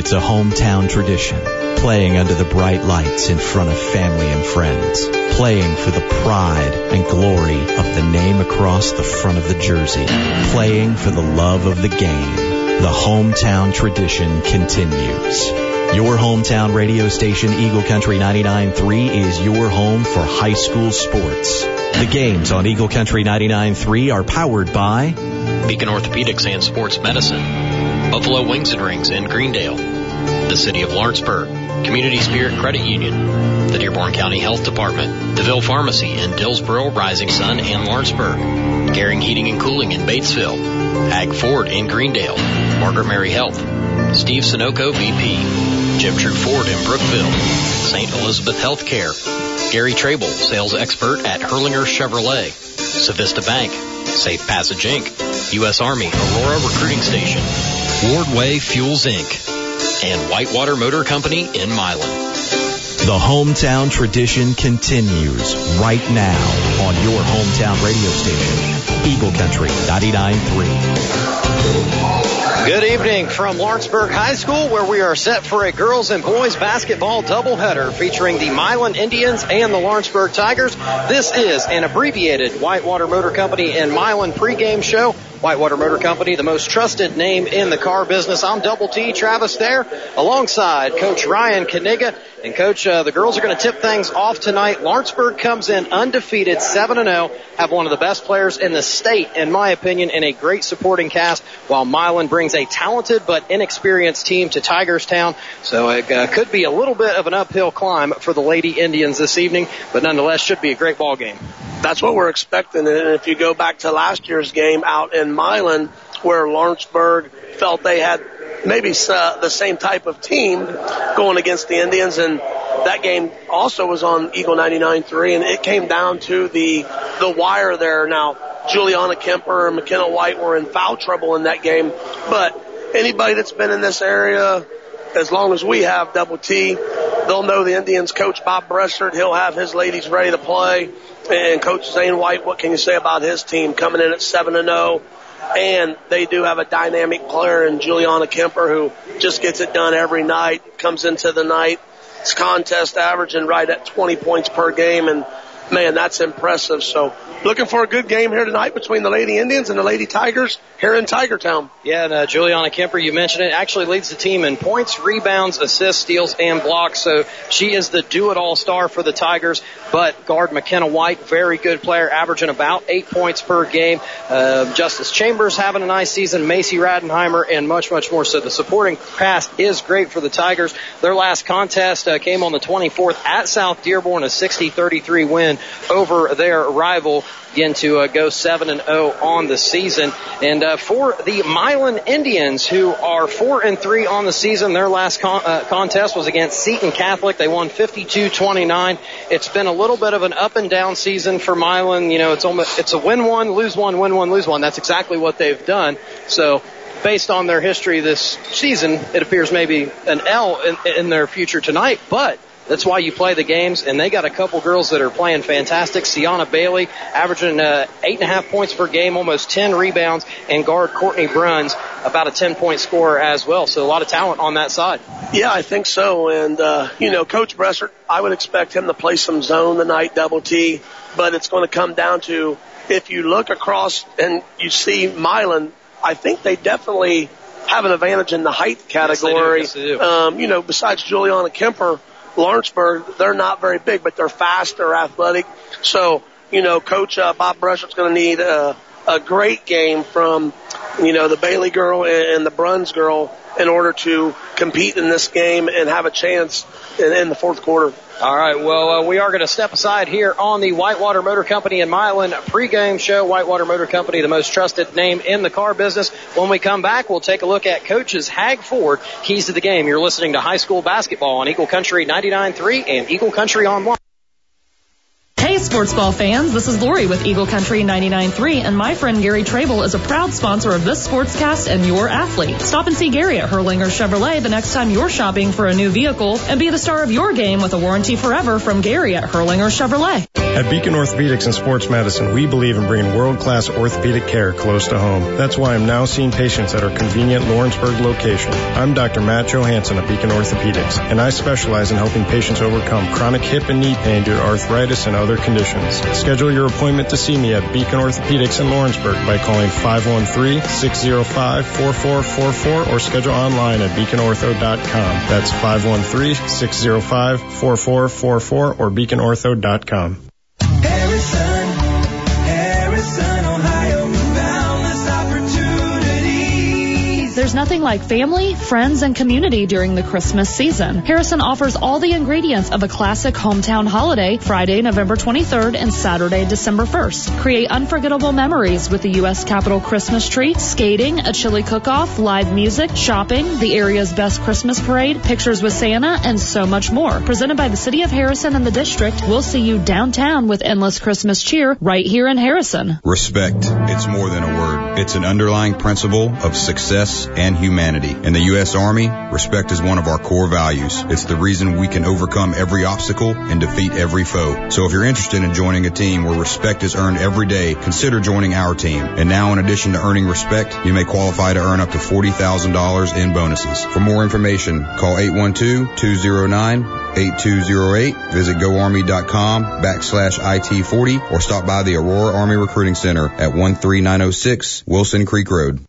It's a hometown tradition, playing under the bright lights in front of family and friends, playing for the pride and glory of the name across the front of the jersey, playing for the love of the game. The hometown tradition continues. Your hometown radio station, Eagle Country 99.3, is your home for high school sports. The games on Eagle Country 99.3 are powered by Beacon Orthopedics and Sports Medicine, Buffalo Wings and Rings in Greendale, the City of Lawrenceburg, Community Spirit Credit Union, the Dearborn County Health Department, DeVille Pharmacy in Dillsboro, Rising Sun, and Lawrenceburg, Garing Heating and Cooling in Batesville, Ag Ford in Greendale, Margaret Mary Health, Steve Sunoco VP, Jim True Ford in Brookville, St. Elizabeth Healthcare, Gary Trable, sales expert at Hurlinger Chevrolet, Civista Bank, Safe Passage Inc., U.S. Army Aurora Recruiting Station, Wardway Fuels Inc., and Whitewater Motor Company in Milan. The hometown tradition continues right now on your hometown radio station, Eagle Country 99.3. Good evening from Lawrenceburg High School, where we are set for a girls and boys basketball doubleheader featuring the Milan Indians and the Lawrenceburg Tigers. This is an abbreviated Whitewater Motor Company and Milan pregame show. Whitewater Motor Company, the most trusted name in the car business. I'm Double T Travis Thayer, alongside Coach Ryan Knigga. And Coach, uh, the girls are going to tip things off tonight. Lawrenceburg comes in undefeated, 7 0, have one of the best players in the state, in my opinion, and a great supporting cast, while Milan brings a talented but inexperienced team to Tigerstown. So it uh, could be a little bit of an uphill climb for the Lady Indians this evening, but nonetheless should be a great ball game that's what we're expecting. And if you go back to last year's game out in Milan, where Lawrenceburg felt they had maybe uh, the same type of team going against the Indians, and that game also was on Eagle 99.3, and it came down to the the wire there. Now, Juliana Kemper and McKenna White were in foul trouble in that game, but anybody that's been in this area as long as we have double T, they'll know the Indians coach Bob Bressert. He'll have his ladies ready to play. And Coach Zane White, what can you say about his team coming in at 7 and 0? And they do have a dynamic player in Juliana Kemper who just gets it done every night, comes into the night. It's contest averaging right at 20 points per game and man, that's impressive. So looking for a good game here tonight between the Lady Indians and the Lady Tigers here in Tigertown. Yeah, and uh, Juliana Kemper, you mentioned it, actually leads the team in points, rebounds, assists, steals, and blocks. So she is the do-it-all star for the Tigers. But guard McKenna White, very good player, averaging about eight points per game. Uh, Justice Chambers having a nice season, Macy Radenheimer, and much, much more. So the supporting cast is great for the Tigers. Their last contest uh, came on the 24th at South Dearborn, a 60-33 win over their rival again to uh, go 7 and 0 on the season. And uh, for the Milan Indians, who are 4 and 3 on the season, their last con- uh, contest was against Seton Catholic. They won 52-29. It's been a little bit of an up and down season for Milan. You know, it's almost it's a win one, lose one, win one, lose one. That's exactly what they've done. So based on their history this season, it appears maybe an L in, in their future tonight. But that's why you play the games, and they got a couple girls that are playing fantastic. Sienna Bailey averaging uh, eight and a half points per game, almost 10 rebounds, and guard Courtney Bruns about a 10 point scorer as well. So a lot of talent on that side. Yeah, I think so. And, uh, you know, Coach Bressert, I would expect him to play some zone tonight, double T, but it's going to come down to if you look across and you see Milan, I think they definitely have an advantage in the height category. Yes, do. Yes, do. Um, you know, besides Juliana Kemper, Lawrenceburg, they're not very big, but they're fast, they're athletic. So, you know, Coach uh, Bob Bressert's going to need a, a great game from, you know, the Bailey girl and the Bruns girl in order to compete in this game and have a chance in, in the fourth quarter. All right. Well, uh, we are going to step aside here on the Whitewater Motor Company and Milan pregame show. Whitewater Motor Company, the most trusted name in the car business. When we come back, we'll take a look at coaches Hag Ford keys to the game. You're listening to high school basketball on Eagle Country 99.3 and Eagle Country Online. Hey, sports ball fans, this is Lori with Eagle Country 99.3, and my friend Gary Trable is a proud sponsor of this sportscast and your athlete. Stop and see Gary at Hurlinger Chevrolet the next time you're shopping for a new vehicle, and be the star of your game with a warranty forever from Gary at Hurlinger Chevrolet. At Beacon Orthopedics and Sports Medicine, we believe in bringing world-class orthopedic care close to home. That's why I'm now seeing patients at our convenient Lawrenceburg location. I'm Dr. Matt Johansson at Beacon Orthopedics, and I specialize in helping patients overcome chronic hip and knee pain due to arthritis and other conditions. Schedule your appointment to see me at Beacon Orthopedics in Lawrenceburg by calling 513-605-4444 or schedule online at beaconortho.com. That's 513-605-4444 or beaconortho.com. There's nothing like family, friends, and community during the Christmas season. Harrison offers all the ingredients of a classic hometown holiday Friday, November 23rd and Saturday, December 1st. Create unforgettable memories with the U.S. Capitol Christmas tree, skating, a chili cook-off, live music, shopping, the area's best Christmas parade, pictures with Santa, and so much more. Presented by the City of Harrison and the District, we'll see you downtown with endless Christmas cheer right here in Harrison. Respect. It's more than a word. It's an underlying principle of success and humanity. In the U.S. Army, respect is one of our core values. It's the reason we can overcome every obstacle and defeat every foe. So if you're interested in joining a team where respect is earned every day, consider joining our team. And now, in addition to earning respect, you may qualify to earn up to $40,000 in bonuses. For more information, call 812-209-8208, visit goarmy.com backslash IT40, or stop by the Aurora Army Recruiting Center at 13906 Wilson Creek Road.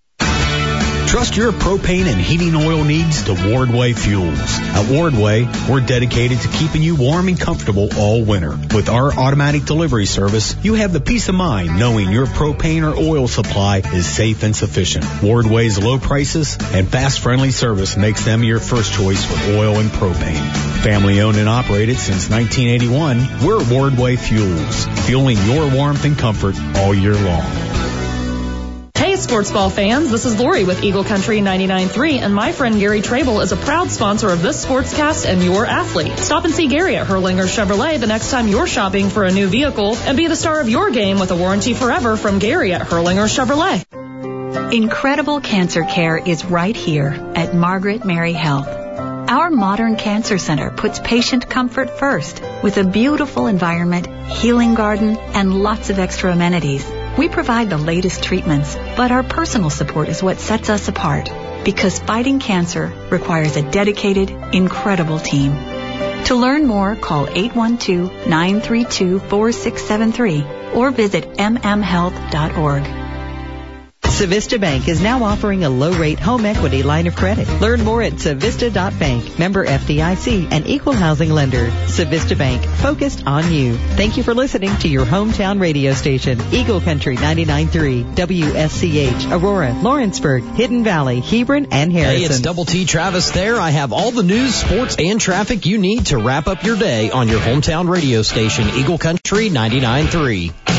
Trust your propane and heating oil needs to Wardway Fuels. At Wardway, we're dedicated to keeping you warm and comfortable all winter. With our automatic delivery service, you have the peace of mind knowing your propane or oil supply is safe and sufficient. Wardway's low prices and fast friendly service makes them your first choice for oil and propane. Family owned and operated since 1981, we're Wardway Fuels, fueling your warmth and comfort all year long. Sports ball fans, this is Lori with Eagle Country 99.3, and my friend Gary Trable is a proud sponsor of this sportscast and your athlete. Stop and see Gary at Hurlinger Chevrolet the next time you're shopping for a new vehicle, and be the star of your game with a warranty forever from Gary at Hurlinger Chevrolet. Incredible cancer care is right here at Margaret Mary Health. Our modern cancer center puts patient comfort first with a beautiful environment, healing garden, and lots of extra amenities. We provide the latest treatments, but our personal support is what sets us apart because fighting cancer requires a dedicated, incredible team. To learn more, call 812-932-4673 or visit mmhealth.org. Civista Bank is now offering a low-rate home equity line of credit. Learn more at civista.bank. Member FDIC and equal housing lender. Civista Bank, focused on you. Thank you for listening to your hometown radio station, Eagle Country 99.3, WSCH, Aurora, Lawrenceburg, Hidden Valley, Hebron, and Harrison. Hey, it's Double T Travis Thayer. I have all the news, sports, and traffic you need to wrap up your day on your hometown radio station, Eagle Country 99.3.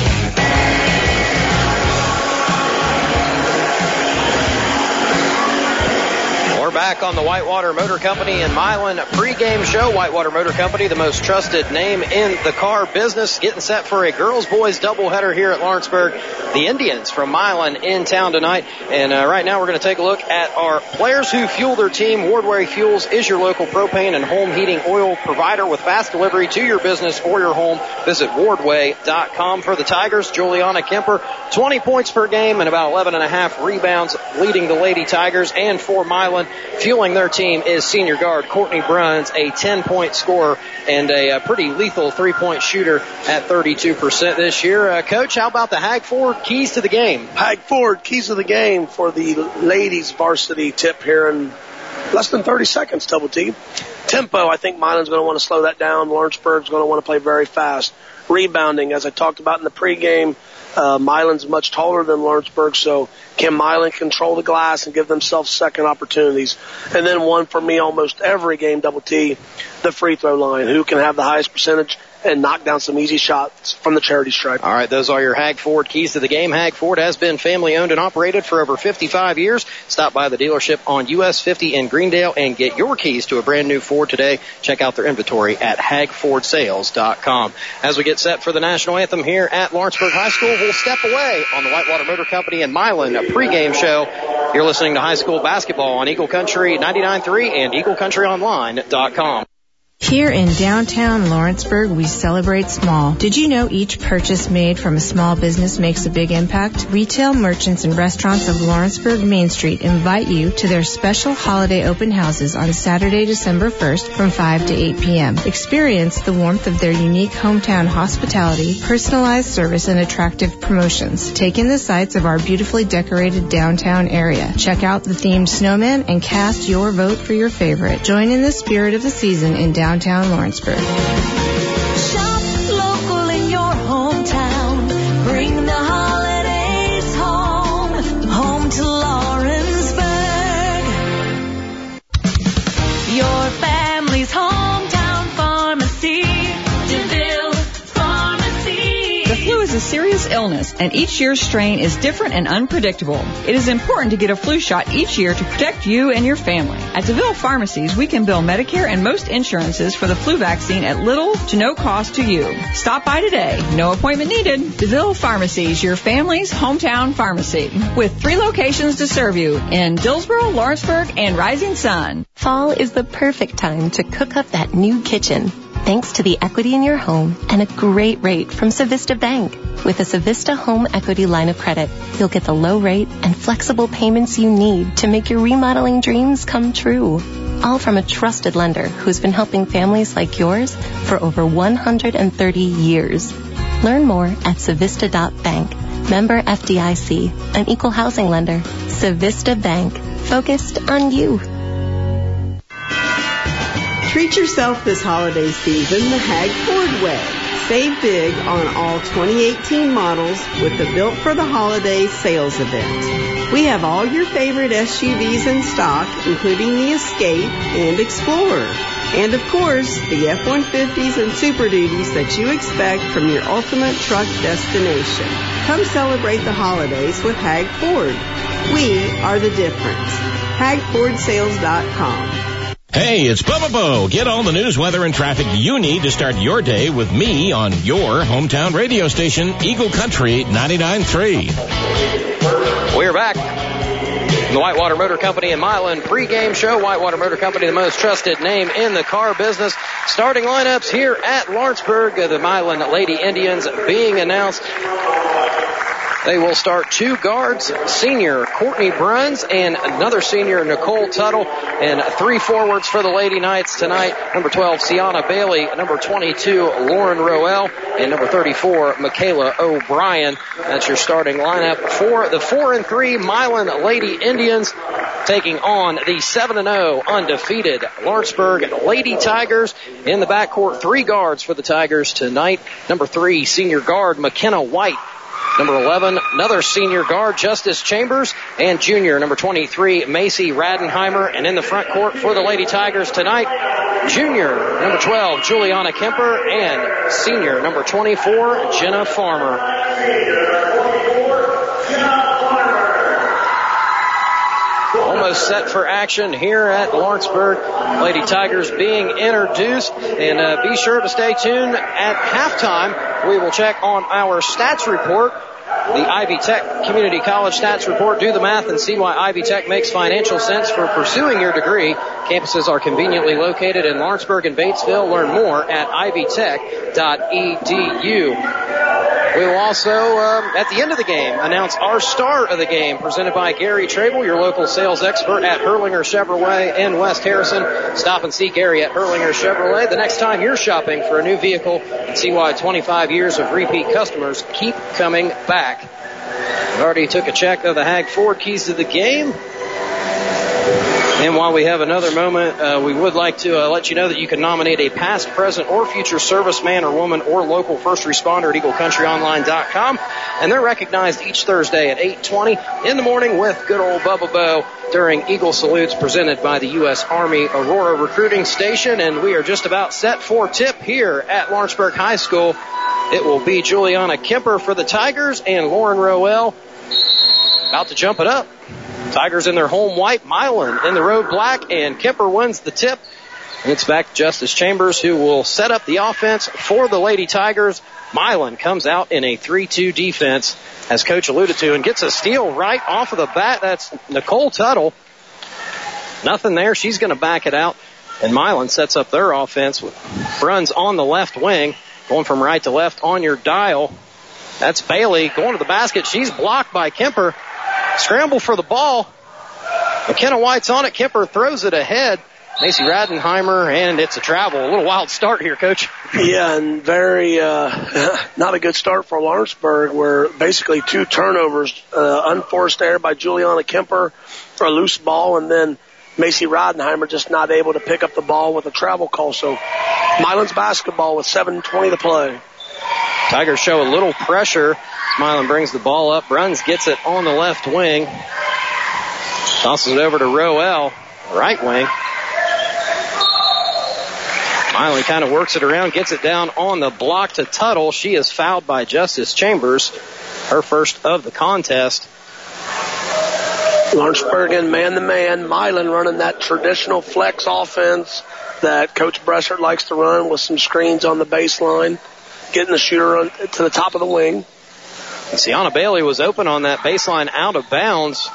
back on the Whitewater Motor Company and Milan pregame show. Whitewater Motor Company, the most trusted name in the car business, getting set for a girls boys doubleheader here at Lawrenceburg. The Indians from Milan in town tonight. And uh, right now we're going to take a look at our players who fuel their team. Wardway Fuels is your local propane and home heating oil provider with fast delivery to your business or your home. Visit wardway.com for the Tigers. Juliana Kemper, 20 points per game and about 11 and a half rebounds leading the Lady Tigers. And for Milan, fueling their team is senior guard Courtney Bruns, a 10 point scorer and a, a pretty lethal three point shooter at 32% this year. Uh, Coach, how about the Hag Ford keys to the game? Hag Ford keys to the game for the ladies varsity tip here in less than 30 seconds, double T. Tempo, I think Milan's going to want to slow that down. Lawrenceburg's going to want to play very fast. Rebounding, as I talked about in the pregame, uh, Milan's much taller than Lawrenceburg, so can Milan control the glass and give themselves second opportunities? And then one for me almost every game, double T, the free throw line. Who can have the highest percentage and knock down some easy shots from the charity stripe? All right, those are your Hag Ford keys to the game. Hag Ford has been family owned and operated for over 55 years. Stop by the dealership on US 50 in Greendale and get your keys to a brand new Ford today. Check out their inventory at hagfordsales.com. As we get set for the national anthem here at Lawrenceburg High School, we'll step away on the Whitewater Motor Company and Milan a pregame show. You're listening to high school basketball on Eagle Country 99.3 and EagleCountryOnline.com. Here in downtown Lawrenceburg, we celebrate small. Did you know each purchase made from a small business makes a big impact? Retail merchants and restaurants of Lawrenceburg Main Street invite you to their special holiday open houses on Saturday, December 1st from 5 to 8 p.m. Experience the warmth of their unique hometown hospitality, personalized service, and attractive promotions. Take in the sights of our beautifully decorated downtown area. Check out the themed snowman and cast your vote for your favorite. Join in the spirit of the season in downtown downtown Lawrenceburg. Illness, and each year's strain is different and unpredictable. It is important to get a flu shot each year to protect you and your family. At DeVille Pharmacies, we can bill Medicare and most insurances for the flu vaccine at little to no cost to you. Stop by today. No appointment needed. DeVille Pharmacies, your family's hometown pharmacy, with three locations to serve you in Dillsboro, Lawrenceburg, and Rising Sun. Fall is the perfect time to cook up that new kitchen. Thanks to the equity in your home and a great rate from Civista Bank. With a Civista Home Equity line of credit, you'll get the low rate and flexible payments you need to make your remodeling dreams come true. All from a trusted lender who's been helping families like yours for over 130 years. Learn more at Civista.bank. Member FDIC, an equal housing lender. Civista Bank, focused on you. Treat yourself this holiday season the Hag Ford way. Save big on all 2018 models with the Built for the Holidays sales event. We have all your favorite SUVs in stock, including the Escape and Explorer. And of course, the F-150s and Super Duties that you expect from your ultimate truck destination. Come celebrate the holidays with Hag Ford. We are the difference. HagFordSales.com. Hey, it's Bubba Bo. Get all the news, weather, and traffic you need to start your day with me on your hometown radio station, Eagle Country 99.3. We're back. The Whitewater Motor Company in Milan pregame show. Whitewater Motor Company, the most trusted name in the car business. Starting lineups here at Lawrenceburg. The Milan Lady Indians being announced. They will start two guards, senior Courtney Bruns and another senior Nicole Tuttle, and three forwards for the Lady Knights tonight. Number 12, Sienna Bailey, number 22, Lauren Roel, and number 34, Michaela O'Brien. That's your starting lineup for the 4 and 3 Milan Lady Indians taking on the 7 and 0 undefeated Lawrenceburg Lady Tigers. In the backcourt, three guards for the Tigers tonight. Number 3, senior guard McKenna White. Number 11, another senior guard, Justice Chambers, and junior, number 23, Macy Radenheimer. And in the front court for the Lady Tigers tonight, junior, number 12, Juliana Kemper, and senior, number 24, Jenna Farmer. Almost set for action here at Lawrenceburg. Lady Tigers being introduced. And uh, be sure to stay tuned at halftime. We will check on our stats report. The Ivy Tech Community College Stats Report. Do the math and see why Ivy Tech makes financial sense for pursuing your degree. Campuses are conveniently located in Lawrenceburg and Batesville. Learn more at ivytech.edu. We will also, um, at the end of the game, announce our star of the game, presented by Gary Trable, your local sales expert at Hurlinger Chevrolet in West Harrison. Stop and see Gary at Hurlinger Chevrolet the next time you're shopping for a new vehicle and see why 25 years of repeat customers keep coming back. Already took a check of the Hag Ford keys to the game. And while we have another moment, uh, we would like to uh, let you know that you can nominate a past, present, or future serviceman or woman or local first responder at EagleCountryOnline.com. And they're recognized each Thursday at 8.20 in the morning with good old Bubba Bo during Eagle Salutes presented by the U.S. Army Aurora Recruiting Station. And we are just about set for tip here at Lawrenceburg High School. It will be Juliana Kemper for the Tigers and Lauren Roel about to jump it up. Tigers in their home white, Milan in the road black, and Kemper wins the tip. And it's back to Justice Chambers who will set up the offense for the Lady Tigers. Milan comes out in a 3-2 defense, as Coach alluded to, and gets a steal right off of the bat. That's Nicole Tuttle. Nothing there. She's going to back it out. And Milan sets up their offense with Bruns on the left wing, going from right to left on your dial. That's Bailey going to the basket. She's blocked by Kemper. Scramble for the ball. McKenna White's on it. Kemper throws it ahead. Macy Radenheimer, and it's a travel. A little wild start here, Coach. Yeah, and very uh, not a good start for Lawrenceburg, where basically two turnovers, uh, unforced error by Juliana Kemper for a loose ball, and then Macy Radenheimer just not able to pick up the ball with a travel call. So Milan's basketball with 7:20 to play. Tigers show a little pressure. Milan brings the ball up. Bruns gets it on the left wing. Tosses it over to Roel, right wing. Miley kind of works it around, gets it down on the block to Tuttle. She is fouled by Justice Chambers, her first of the contest. Lawrenceburg in man to man. Milan running that traditional flex offense that Coach Bressert likes to run with some screens on the baseline, getting the shooter to the top of the wing. Sienna Bailey was open on that baseline out of bounds.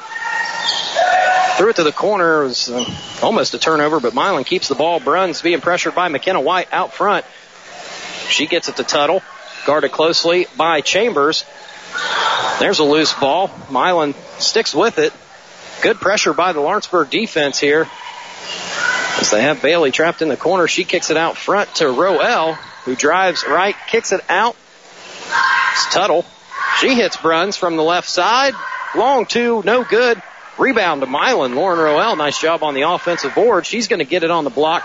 Threw it to the corner. It was uh, almost a turnover, but Milan keeps the ball. Bruns being pressured by McKenna White out front. She gets it to Tuttle. Guarded closely by Chambers. There's a loose ball. Milan sticks with it. Good pressure by the Lawrenceburg defense here. As they have Bailey trapped in the corner, she kicks it out front to Roel, who drives right, kicks it out. It's Tuttle. She hits Bruns from the left side. Long two, no good. Rebound to Milan. Lauren Roel, nice job on the offensive board. She's going to get it on the block.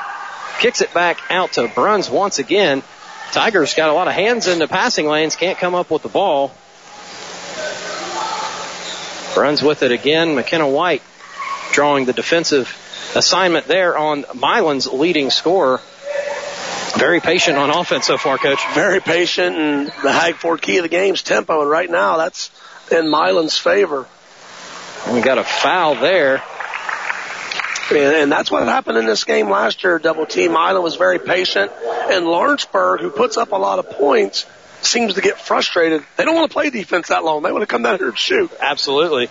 Kicks it back out to Bruns once again. Tigers got a lot of hands in the passing lanes, can't come up with the ball. Bruns with it again. McKenna White drawing the defensive assignment there on Milan's leading scorer. Very patient on offense so far, coach. Very patient, and the Hagford key of the game's tempo, and right now that's in Milan's favor. And we got a foul there. And, and that's what happened in this game last year. Double team. Milan was very patient, and Lawrenceburg, who puts up a lot of points, seems to get frustrated. They don't want to play defense that long. They want to come down here and shoot. Absolutely.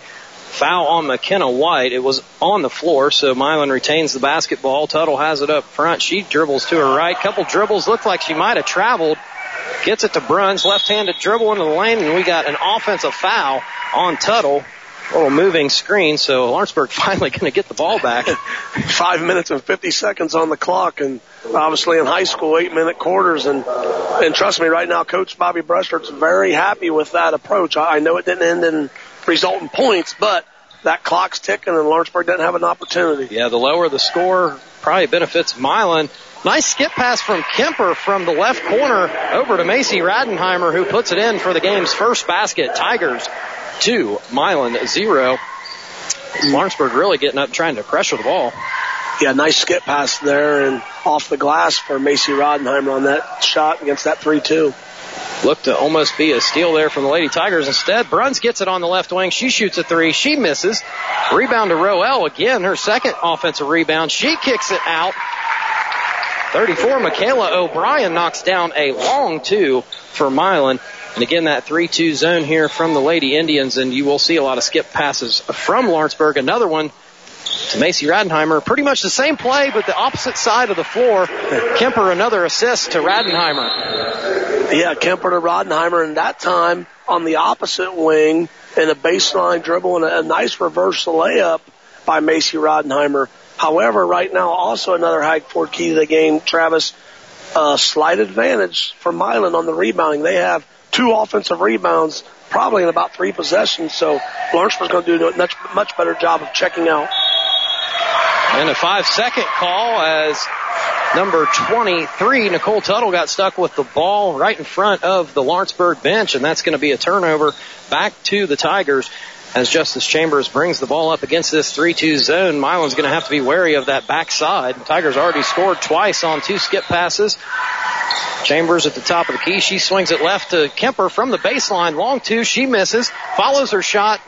Foul on McKenna White. It was on the floor, so Milan retains the basketball. Tuttle has it up front. She dribbles to her right. Couple dribbles. Looked like she might have traveled. Gets it to Bruns. Left-handed dribble into the lane, and we got an offensive foul on Tuttle. A little moving screen, so Lawrenceburg finally going to get the ball back. Five minutes and 50 seconds on the clock, and obviously in high school, eight minute quarters. And and trust me, right now, Coach Bobby Bressert's very happy with that approach. I know it didn't end in result in points, but that clock's ticking, and Lawrenceburg doesn't have an opportunity. Yeah, the lower the score probably benefits Milan. Nice skip pass from Kemper from the left corner over to Macy Radenheimer, who puts it in for the game's first basket. Tigers two, Milan zero. Lawrenceburg really getting up trying to pressure the ball. Yeah, nice skip pass there and off the glass for Macy Rodenheimer on that shot against that 3-2. Looked to almost be a steal there from the Lady Tigers. Instead, Bruns gets it on the left wing. She shoots a three. She misses. Rebound to Roel again. Her second offensive rebound. She kicks it out. 34, Michaela O'Brien knocks down a long two for Milan. And again, that 3-2 zone here from the Lady Indians, and you will see a lot of skip passes from Lawrenceburg. Another one to Macy Radenheimer. Pretty much the same play, but the opposite side of the floor. Kemper, another assist to Radenheimer. Yeah, Kemper to Rodenheimer, and that time on the opposite wing in a baseline dribble and a, a nice reverse layup by Macy Rodenheimer. However, right now also another Hagford key to the game, Travis, uh, slight advantage for Milan on the rebounding. They have two offensive rebounds probably in about three possessions, so Lawrenceburg's going to do a much, much better job of checking out. And a five second call as number 23, Nicole Tuttle, got stuck with the ball right in front of the Lawrenceburg bench, and that's going to be a turnover back to the Tigers as Justice Chambers brings the ball up against this 3-2 zone. Milan's going to have to be wary of that backside. Tigers already scored twice on two skip passes. Chambers at the top of the key. She swings it left to Kemper from the baseline. Long two. She misses. Follows her shot.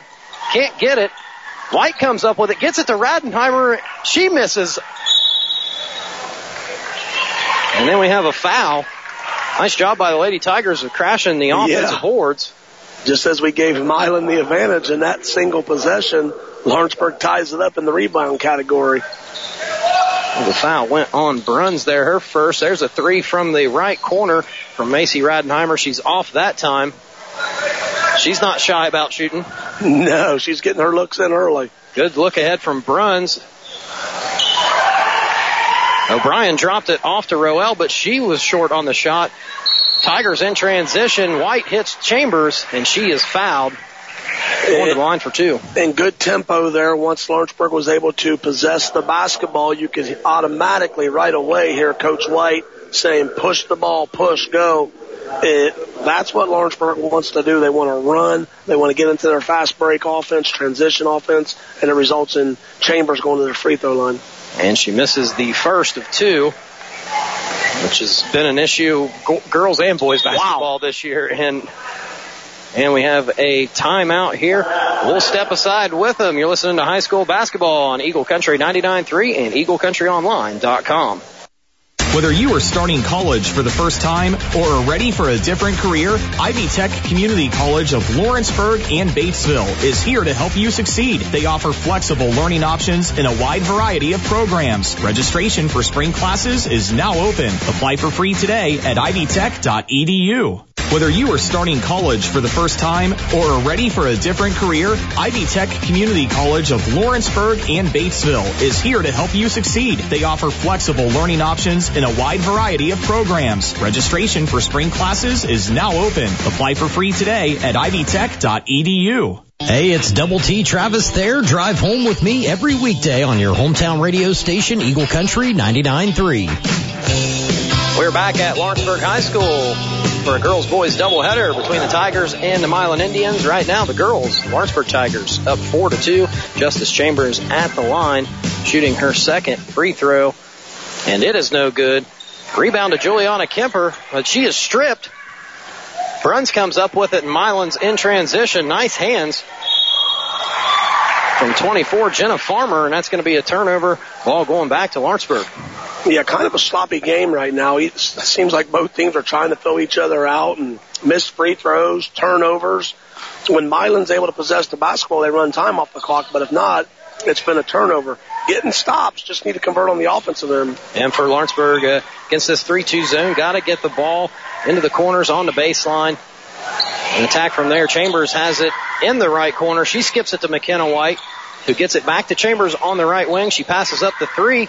Can't get it. White comes up with it. Gets it to Radenheimer. She misses. And then we have a foul. Nice job by the Lady Tigers of crashing the offensive Yeah. boards. Just as we gave Milan the advantage in that single possession, Lawrenceburg ties it up in the rebound category. The foul went on Bruns there, her first. There's a three from the right corner from Macy Radenheimer. She's off that time. She's not shy about shooting. No, she's getting her looks in early. Good look ahead from Bruns. O'Brien dropped it off to Roel, but she was short on the shot. Tigers in transition. White hits Chambers, and she is fouled. Going to the line for two. In good tempo there, once Lawrenceburg was able to possess the basketball, you could automatically right away hear Coach White saying, push the ball, push, go. It, that's what Lawrenceburg wants to do. They want to run. They want to get into their fast break offense, transition offense, and it results in Chambers going to their free throw line. And she misses the first of two, which has been an issue, girls and boys basketball this year. And and we have a timeout here. We'll step aside with them. You're listening to high school basketball on Eagle Country 99.3 and EagleCountryOnline.com. Whether you are starting college for the first time or are ready for a different career, Ivy Tech Community College of Lawrenceburg and Batesville is here to help you succeed. They offer flexible learning options in a wide variety of programs. Registration for spring classes is now open. Apply for free today at ivytech.edu. Whether you are starting college for the first time or are ready for a different career, Ivy Tech Community College of Lawrenceburg and Batesville is here to help you succeed. They offer flexible learning options in wide variety of programs. Registration for spring classes is now open. Apply for free today at ivytech.edu. Hey, it's Double T Travis Thayer. Drive home with me every weekday on your hometown radio station, Eagle Country 99.3. We're back at Lawrenceburg High School for a girls boys doubleheader between the Tigers and the Milan Indians. Right now, the girls, Lawrenceburg Tigers, up four to two. Justice Chambers at the line, shooting her second free throw, and it is no good. Rebound to Juliana Kemper, but she is stripped. Bruns comes up with it, and Milan's in transition. Nice hands from 24, Jenna Farmer, and that's going to be a turnover. Ball going back to Lawrenceburg. Yeah, kind of a sloppy game right now. It seems like both teams are trying to throw each other out and miss free throws, turnovers. When Milan's able to possess the basketball, they run time off the clock, but if not, it's been a turnover. Getting stops, just need to convert on the offensive end. And for Lawrenceburg, uh, against this 3-2 zone, got to get the ball into the corners on the baseline. An attack from there. Chambers has it in the right corner. She skips it to McKenna White, who gets it back to Chambers on the right wing. She passes up the three.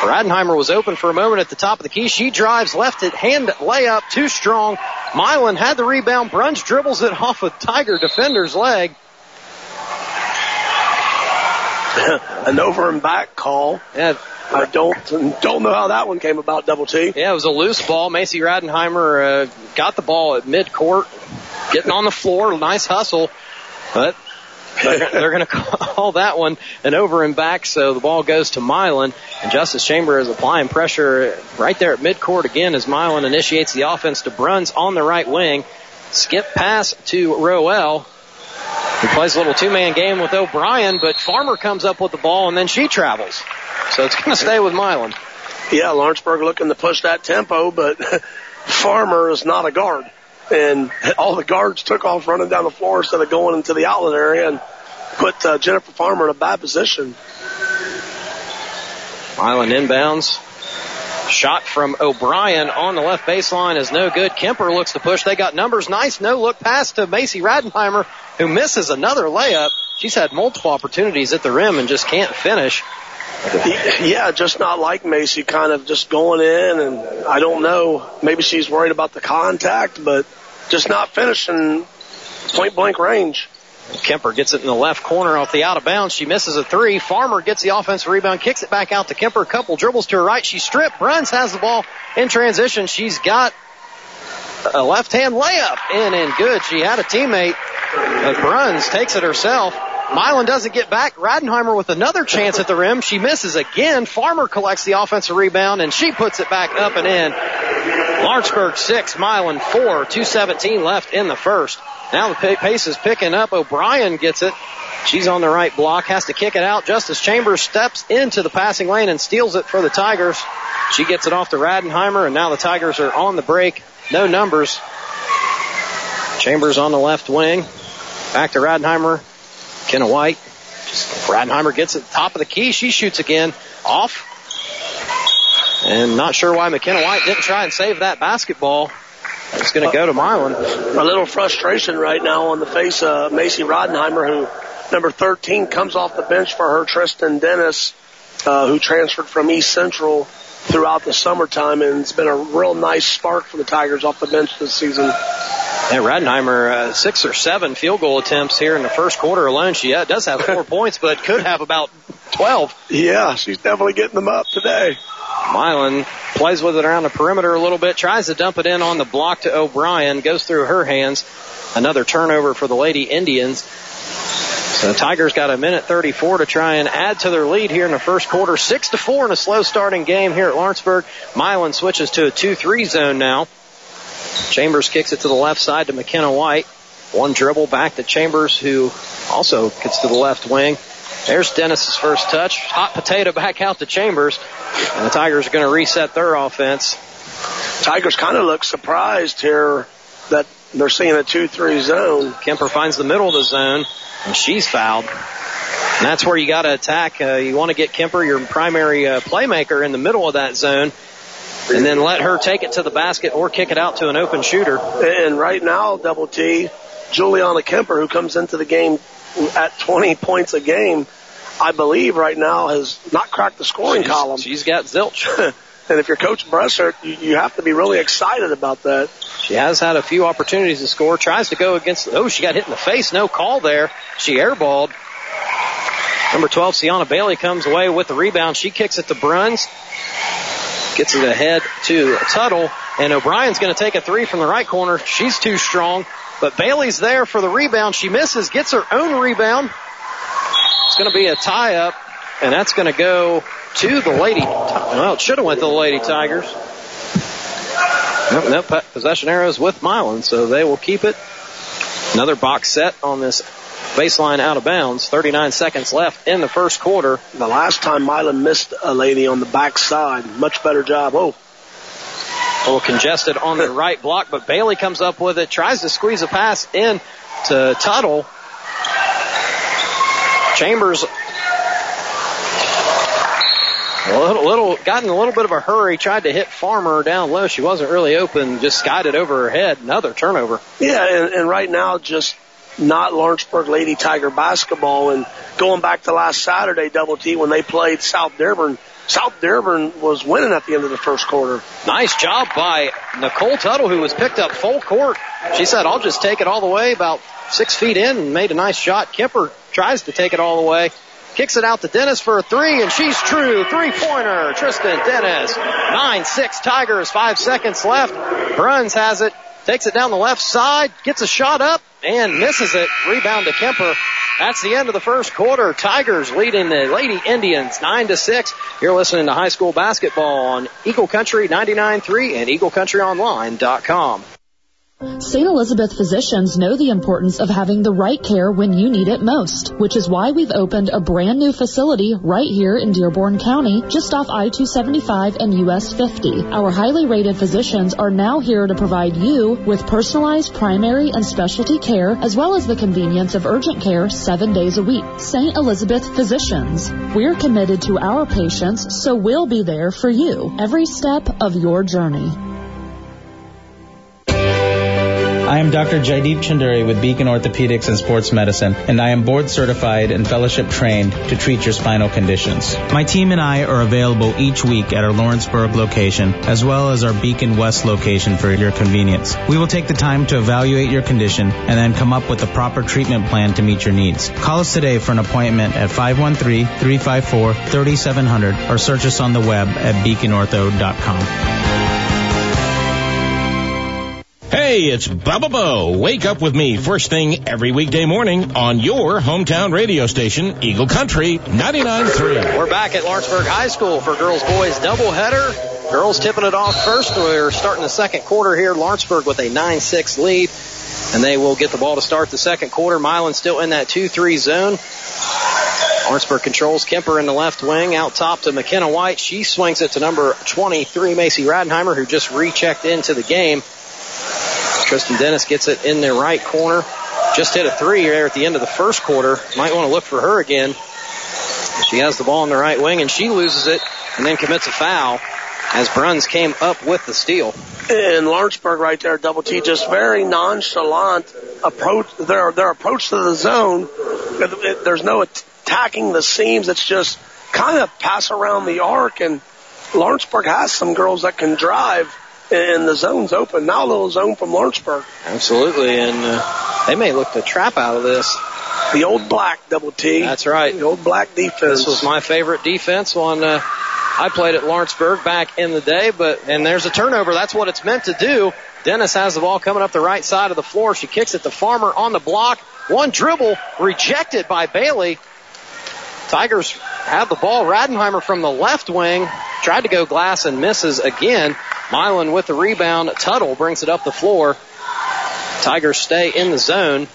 Radenheimer was open for a moment at the top of the key. She drives left it, hand layup, too strong. Milan had the rebound. Bruns dribbles it off a Tiger defender's leg. An over and back call. Yeah. I don't don't know how that one came about. Double T. Yeah, it was a loose ball. Macy Radenheimer uh, got the ball at mid court, getting on the floor. Nice hustle, but they're, going to call that one an over and back. So the ball goes to Milan, and Justice Chamber is applying pressure right there at midcourt again as Milan initiates the offense to Bruns on the right wing. Skip pass to Roel. He plays a little two-man game with O'Brien, but Farmer comes up with the ball and then she travels. So it's going to stay with Milan. Yeah, Lawrenceburg looking to push that tempo, but Farmer is not a guard. And all the guards took off running down the floor instead of going into the outlet area and put uh, Jennifer Farmer in a bad position. Milan inbounds. Shot from O'Brien on the left baseline is no good. Kemper looks to push. They got numbers. Nice no look pass to Macy Radenheimer, who misses another layup. She's had multiple opportunities at the rim and just can't finish. Yeah, just not like Macy, kind of just going in, and I don't know. Maybe she's worried about the contact, but just not finishing point blank range. Kemper gets it in the left corner off the out of bounds. She misses a three. Farmer gets the offensive rebound, kicks it back out to Kemper. Couple dribbles to her right. She stripped. Bruns has the ball in transition. She's got a left hand layup in and good. She had a teammate. But Bruns takes it herself. Milan doesn't get back. Radenheimer with another chance at the rim. She misses again. Farmer collects the offensive rebound and she puts it back up and in. Lawrenceburg six, Milan four, 217 left in the first. Now the pace is picking up. O'Brien gets it. She's on the right block, has to kick it out. Justice Chambers steps into the passing lane and steals it for the Tigers. She gets it off to Radenheimer, and now the Tigers are on the break. No numbers. Chambers on the left wing. Back to Radenheimer. Kenna White. Just, Radenheimer gets it top of the key. She shoots again. Off. And not sure why McKenna White didn't try and save that basketball. It's going to go to Milan. A little frustration right now on the face of Macy Rodenheimer, who number 13 comes off the bench for her, Tristan Dennis, uh, who transferred from East Central throughout the summertime, and it's been a real nice spark for the Tigers off the bench this season. Yeah, Rodenheimer, uh, six or seven field goal attempts here in the first quarter alone. She uh, does have four points, but could have about 12. Yeah, she's definitely getting them up today. Milan plays with it around the perimeter a little bit, tries to dump it in on the block to O'Brien, goes through her hands. Another turnover for the Lady Indians. So the Tigers got a minute 34 to try and add to their lead here in the first quarter. Six to four in a slow starting game here at Lawrenceburg. Milan switches to a 2-3 zone now. Chambers kicks it to the left side to McKenna White. One dribble back to Chambers, who also gets to the left wing. There's Dennis's first touch. Hot potato back out to Chambers. And the Tigers are going to reset their offense. Tigers kind of look surprised here that they're seeing a 2-3 zone. Kemper finds the middle of the zone, and she's fouled. And that's where you got to attack. Uh, you want to get Kemper, your primary uh, playmaker, in the middle of that zone, and then let her take it to the basket or kick it out to an open shooter. And right now, double T, Juliana Kemper, who comes into the game at 20 points a game, I believe right now has not cracked the scoring She's- column. She's got zilch. and if you're Coach Bressert, you, you have to be really excited about that. She has had a few opportunities to score. Tries to go against. Oh, she got hit in the face. No call there. She airballed. Number 12, Sienna Bailey comes away with the rebound. She kicks it to Bruns. Gets it ahead to Tuttle. And O'Brien's going to take a three from the right corner. She's too strong. But Bailey's there for the rebound. She misses, gets her own rebound. It's going to be a tie up. And that's going to go to the Lady. Well, it should have went to the Lady Tigers. Nope, nope. po- Possession arrows with Milan, so they will keep it. Another box set on this baseline out of bounds. 39 seconds left in the first quarter. The last time Milan missed uh, a lady on the backside, much better job. Oh, A little congested on the right block, but Bailey comes up with it, tries to squeeze a pass in to Tuttle. Chambers a little, little, got in a little bit of a hurry, tried to hit Farmer down low. She wasn't really open, just skied it over her head. Another turnover. Yeah, and, and right now, just not Lawrenceburg Lady Tiger basketball. And going back to last Saturday, Double T, when they played South Dearborn, South Dearborn was winning at the end of the first quarter. Nice job by Nicole Tuttle, who was picked up full court. She said, I'll just take it all the way about six feet in and made a nice shot. Kemper tries to take it all the way. Kicks it out to Dennis for a three, and she's true. Three pointer. Tristan Dennis. 9-6 Tigers. Five seconds left. Bruns has it. Takes it down the left side. Gets a shot up and misses it. Rebound to Kemper. That's the end of the first quarter. Tigers leading the Lady Indians 9 to 6. You're listening to high school basketball on Eagle Country 99.3 and EagleCountryOnline.com. St. Elizabeth physicians know the importance of having the right care when you need it most, which is why we've opened a brand new facility right here in Dearborn County, just off I-275 and US 50. Our highly rated physicians are now here to provide you with personalized primary and specialty care, as well as the convenience of urgent care seven days a week. St. Elizabeth Physicians. We're committed to our patients, so we'll be there for you every step of your journey. I am Dr. Jaideep Chunduri with Beacon Orthopedics and Sports Medicine, and I am board certified and fellowship trained to treat your spinal conditions. My team and I are available each week at our Lawrenceburg location, as well as our Beacon West location for your convenience. We will take the time to evaluate your condition and then come up with a proper treatment plan to meet your needs. Call us today for an appointment at 513-354-3700 or search us on the web at beaconortho.com. Hey, it's Bubba Bo. Wake up with me first thing every weekday morning on your hometown radio station, Eagle Country 99.3. We're back at Lawrenceburg High School for girls boys doubleheader. Girls tipping it off first. We're starting the second quarter here. Lawrenceburg with a 9-6 lead. And they will get the ball to start the second quarter. Milan still in that 2-3 zone. Lawrenceburg controls Kemper in the left wing. Out top to McKenna White. She swings it to number 23, Macy Radenheimer, who just rechecked into the game. Tristan Dennis gets it in the right corner. Just hit a three there at the end of the first quarter. Might want to look for her again. She has the ball in the right wing and she loses it and then commits a foul. as Bruns came up with the steal. And Lawrenceburg right there, double T, just very nonchalant approach. Their their approach to the zone. There's no attacking the seams. It's just kind of pass around the arc. And Lawrenceburg has some girls that can drive, and the zone's open. Now a little zone from Lawrenceburg. Absolutely, and uh, they may look to trap out of this. The old black double T. That's right. The old black defense. This was my favorite defense on. Uh, I played at Lawrenceburg back in the day, but and there's a turnover. That's what it's meant to do. Dennis has the ball coming up the right side of the floor. She kicks it to Farmer on the block. One dribble rejected by Bailey. Tigers have the ball. Radenheimer from the left wing tried to go glass and misses again. Milan with the rebound. Tuttle brings it up the floor. Tigers stay in the zone. You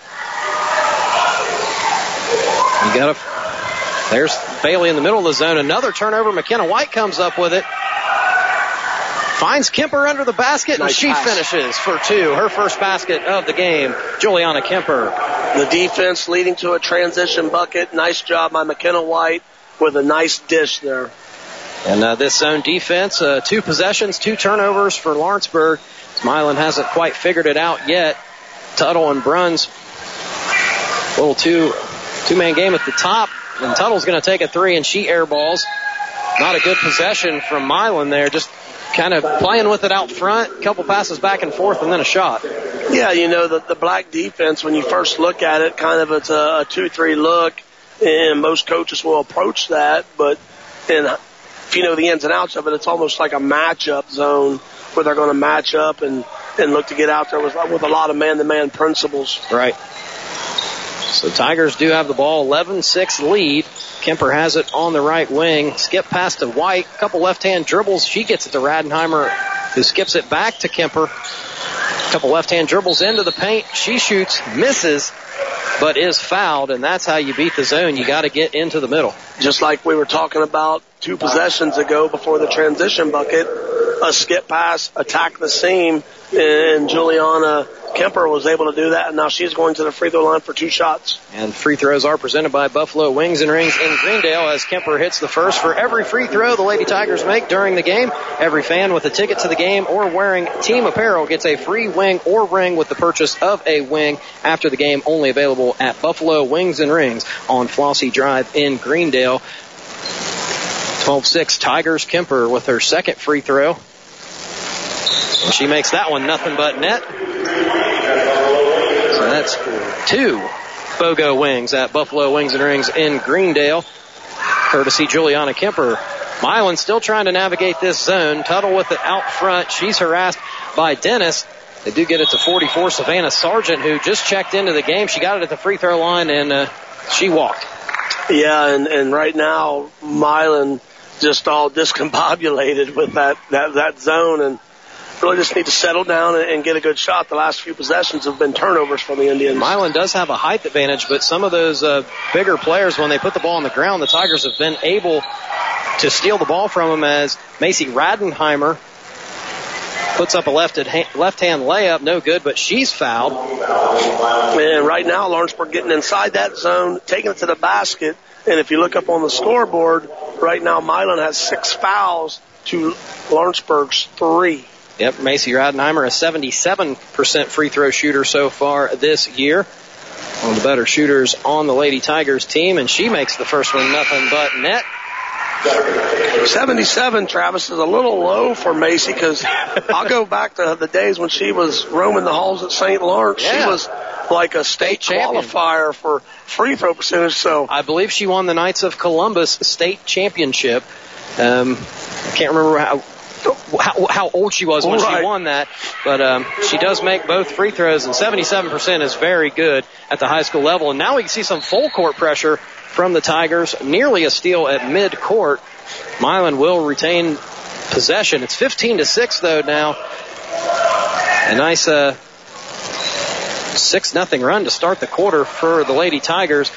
got to. There's Bailey in the middle of the zone. Another turnover. McKenna White comes up with it. Finds Kemper under the basket Nice and she pass. finishes for two. Her first basket of the game. Juliana Kemper. The defense leading to a transition bucket. Nice job by McKenna White with a nice dish there. And uh, this zone defense, uh, two possessions, two turnovers for Lawrenceburg. Milan hasn't quite figured it out yet. Tuttle and Bruns, little two two man game at the top. And Tuttle's going to take a three, and she airballs. Not a good possession from Milan there. Just kind of playing with it out front. Couple passes back and forth, and then a shot. Yeah, you know, the, the black defense, when you first look at it, kind of it's a, a 2-3 look, and most coaches will approach that, but and if you know the ins and outs of it, it's almost like a matchup zone where they're going to match up and, and look to get out there with, with a lot of man-to-man principles. Right. So Tigers do have the ball, 11-6 lead. Kemper has it on the right wing. Skip pass to White. Couple left-hand dribbles. She gets it to Radenheimer, who skips it back to Kemper. Couple left-hand dribbles into the paint. She shoots, misses, but is fouled, and that's how you beat the zone. You got to get into the middle. Just like we were talking about two possessions ago before the transition bucket, a skip pass, attack the seam, and Juliana Kemper was able to do that, and now she's going to the free throw line for two shots. And free throws are presented by Buffalo Wings and Rings in Greendale as Kemper hits the first for every free throw the Lady Tigers make during the game. Every fan with a ticket to the game or wearing team apparel gets a free wing or ring with the purchase of a wing after the game only available at Buffalo Wings and Rings on Flossie Drive in Greendale. 12-6 Tigers Kemper with her second free throw. And she makes that one nothing but net. So that's two BOGO wings at Buffalo Wings and Rings in Greendale. Courtesy Juliana Kemper. Milan still trying to navigate this zone. Tuttle with it out front. She's harassed by Dennis. They do get it to 44. Savannah Sargent, who just checked into the game, she got it at the free throw line and uh, she walked. Yeah, and, and right now, Milan just all discombobulated with that, that, that zone and really just need to settle down and, and get a good shot. The last few possessions have been turnovers for the Indians. Milan does have a height advantage, but some of those uh, bigger players, when they put the ball on the ground, the Tigers have been able to steal the ball from them as Macy Radenheimer puts up a left left hand layup, no good, but she's fouled. And right now, Lawrenceburg getting inside that zone, taking it to the basket. And if you look up on the scoreboard, right now Milan has six fouls to Lawrenceburg's three. Yep, Macy Radenheimer, a 77% free throw shooter so far this year. One of the better shooters on the Lady Tigers team, and she makes the first one nothing but net. 77, Travis, is a little low for Macy because I'll go back to the days when she was roaming the halls at St. Lawrence. She was like a state, champion. qualifier for free throw percentage. So I believe she won the Knights of Columbus state championship. Um, I can't remember how. How, how old she was when Right. she won that, but um, she does make both free throws, and 77% is very good at the high school level. And now we can see some full court pressure from the Tigers, nearly a steal at mid court. Milan will retain possession. It's 15 to six though now. A nice uh, six nothing run to start the quarter for the Lady Tigers.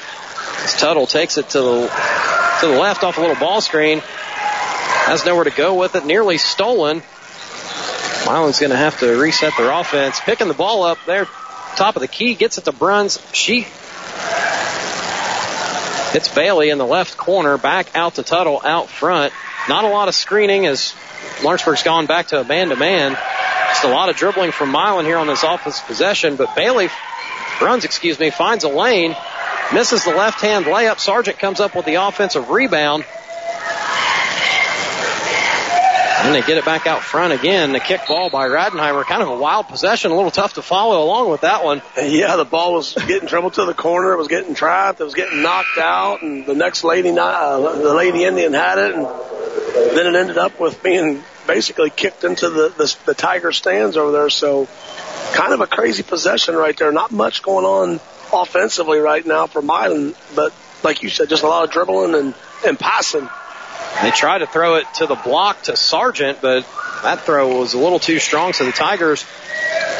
As Tuttle takes it to the to the left off a little ball screen. Has nowhere to go with it. Nearly stolen. Milan's going to have to reset their offense. Picking the ball up there, top of the key, gets it to Bruns. She hits Bailey in the left corner, back out to Tuttle out front. Not a lot of screening as Lawrenceburg's gone back to a man-to-man. Just a lot of dribbling from Milan here on this offensive possession, but Bailey runs, excuse me, finds a lane, misses the left-hand layup. Sargent comes up with the offensive rebound. And they get it back out front again. The kick ball by Radenheimer. Kind of a wild possession. A little tough to follow along with that one. Yeah, the ball was getting dribbled to the corner. It was getting trapped. It was getting knocked out. And the next lady, uh, the lady Indian had it. And then it ended up with being basically kicked into the, the, the Tiger stands over there. So kind of a crazy possession right there. Not much going on offensively right now for Milan, but like you said, just a lot of dribbling and, and passing. They tried to throw it to the block to Sargent, but that throw was a little too strong, so the Tigers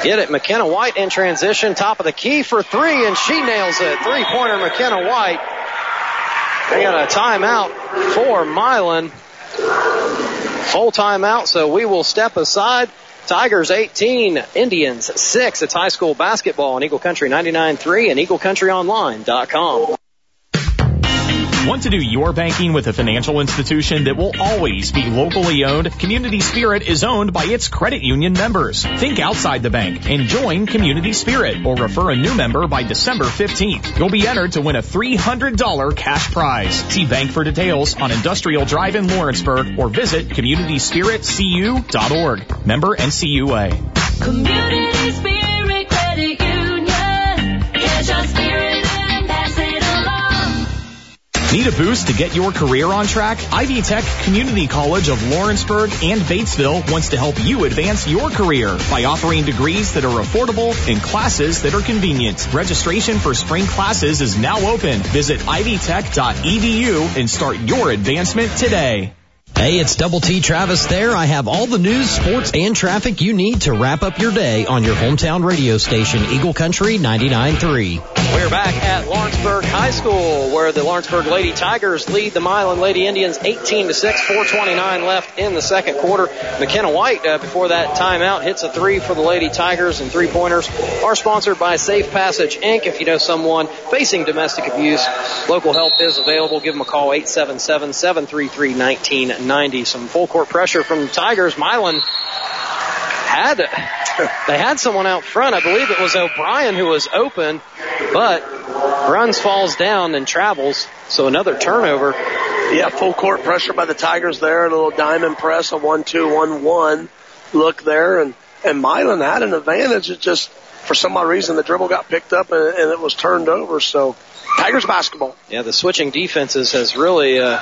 get it. McKenna White in transition, top of the key for three, and she nails it. Three pointer McKenna White. They got a timeout for Milan. Full timeout, so we will step aside. Tigers 18, Indians 6. It's high school basketball on Eagle Country 99.3 and EagleCountryOnline.com. Want to do your banking with a financial institution that will always be locally owned? Community Spirit is owned by its credit union members. Think outside the bank and join Community Spirit or refer a new member by December 15th. You'll be entered to win a $300 cash prize. See bank for details on Industrial Drive in Lawrenceburg or visit communityspiritcu.org. Member NCUA. Community Spirit Need a boost to get your career on track? Ivy Tech Community College of Lawrenceburg and Batesville wants to help you advance your career by offering degrees that are affordable and classes that are convenient. Registration for spring classes is now open. Visit ivytech.edu and start your advancement today. Hey, it's Double T Travis there. I have all the news, sports, and traffic you need to wrap up your day on your hometown radio station, Eagle Country 99.3. We're back at Lawrenceburg High School, where the Lawrenceburg Lady Tigers lead the Milan Lady Indians 18 to 6, 4:29 left in the second quarter. McKenna White, uh, before that timeout, hits a three for the Lady Tigers, and three pointers are sponsored by Safe Passage Inc. If you know someone facing domestic abuse, local help is available. Give them a call 877-733-1990. Some full court pressure from the Tigers. Milan had they had someone out front. I believe it was O'Brien who was open, but runs, falls down, and travels. So another turnover. Yeah, full court pressure by the Tigers there. A little diamond press, a one-two, one-one look there, and and Milan had an advantage. It just for some odd reason the dribble got picked up and, and it was turned over. So Tigers basketball. Yeah, the switching defenses has really uh,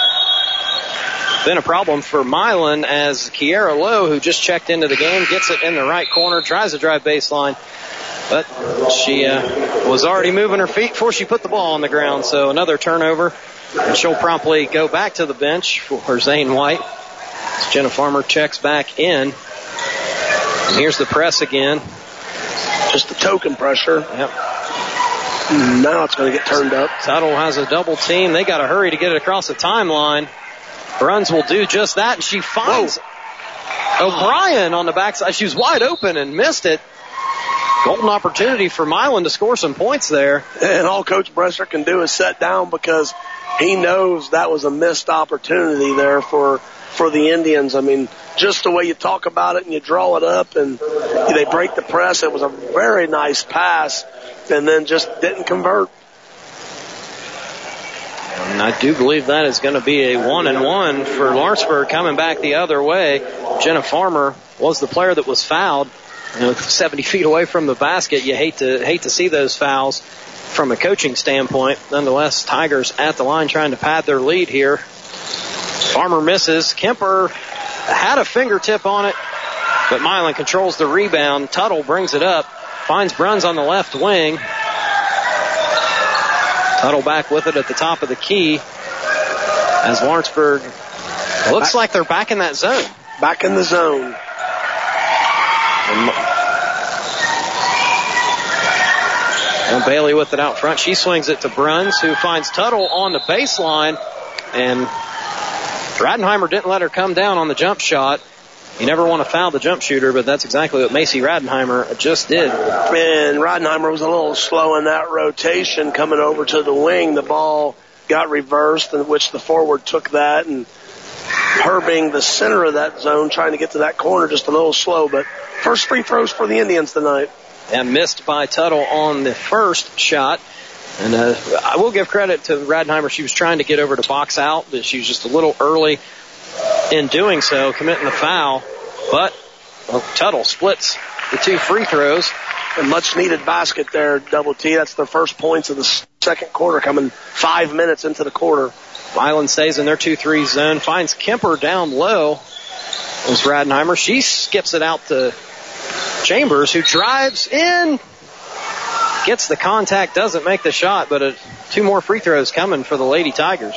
been a problem for Milan as Kiera Lowe, who just checked into the game, gets it in the right corner, tries to drive baseline, but she uh, was already moving her feet before she put the ball on the ground. So another turnover, and she'll promptly go back to the bench for Zane White. As Jenna Farmer checks back in. And here's the press again. Just the token pressure. Yep. Now it's going to get turned up. Tuttle has a double team. They got to hurry to get it across the timeline. Bruns will do just that, and she finds O'Brien on the backside. She was wide open and missed it. Golden opportunity for Milan to score some points there. And all Coach Bresser can do is set down because he knows that was a missed opportunity there for for the Indians. I mean, just the way you talk about it and you draw it up and they break the press. It was a very nice pass, and then just didn't convert. And I do believe that is going to be a one and one for Lawrenceburg coming back the other way. Jenna Farmer was the player that was fouled. You know, 70 feet away from the basket. You hate to hate to see those fouls from a coaching standpoint. Nonetheless, Tigers at the line trying to pad their lead here. Farmer misses. Kemper had a fingertip on it, but Milan controls the rebound. Tuttle brings it up, finds Bruns on the left wing. Tuttle back with it at the top of the key as Lawrenceburg looks like they're back in that zone. Back in the zone. And Bailey with it out front. She swings it to Bruns, who finds Tuttle on the baseline. And Radenheimer didn't let her come down on the jump shot. You never want to foul the jump shooter, but that's exactly what Macy Radenheimer just did. And Radenheimer was a little slow in that rotation coming over to the wing. The ball got reversed, in which the forward took that and her being the center of that zone, trying to get to that corner just a little slow. But first free throws for the Indians tonight. And missed by Tuttle on the first shot. And uh, I will give credit to Radheimer. She was trying to get over to box out, but she was just a little early in doing so, committing the foul. But well, Tuttle splits the two free throws. A much needed basket there, Double T. That's their first points of the second quarter coming five minutes into the quarter. Milan stays in their 2-3 zone, finds Kemper down low. As Radenheimer. she skips it out to Chambers, who drives in, gets the contact, doesn't make the shot, but a, two more free throws coming for the Lady Tigers.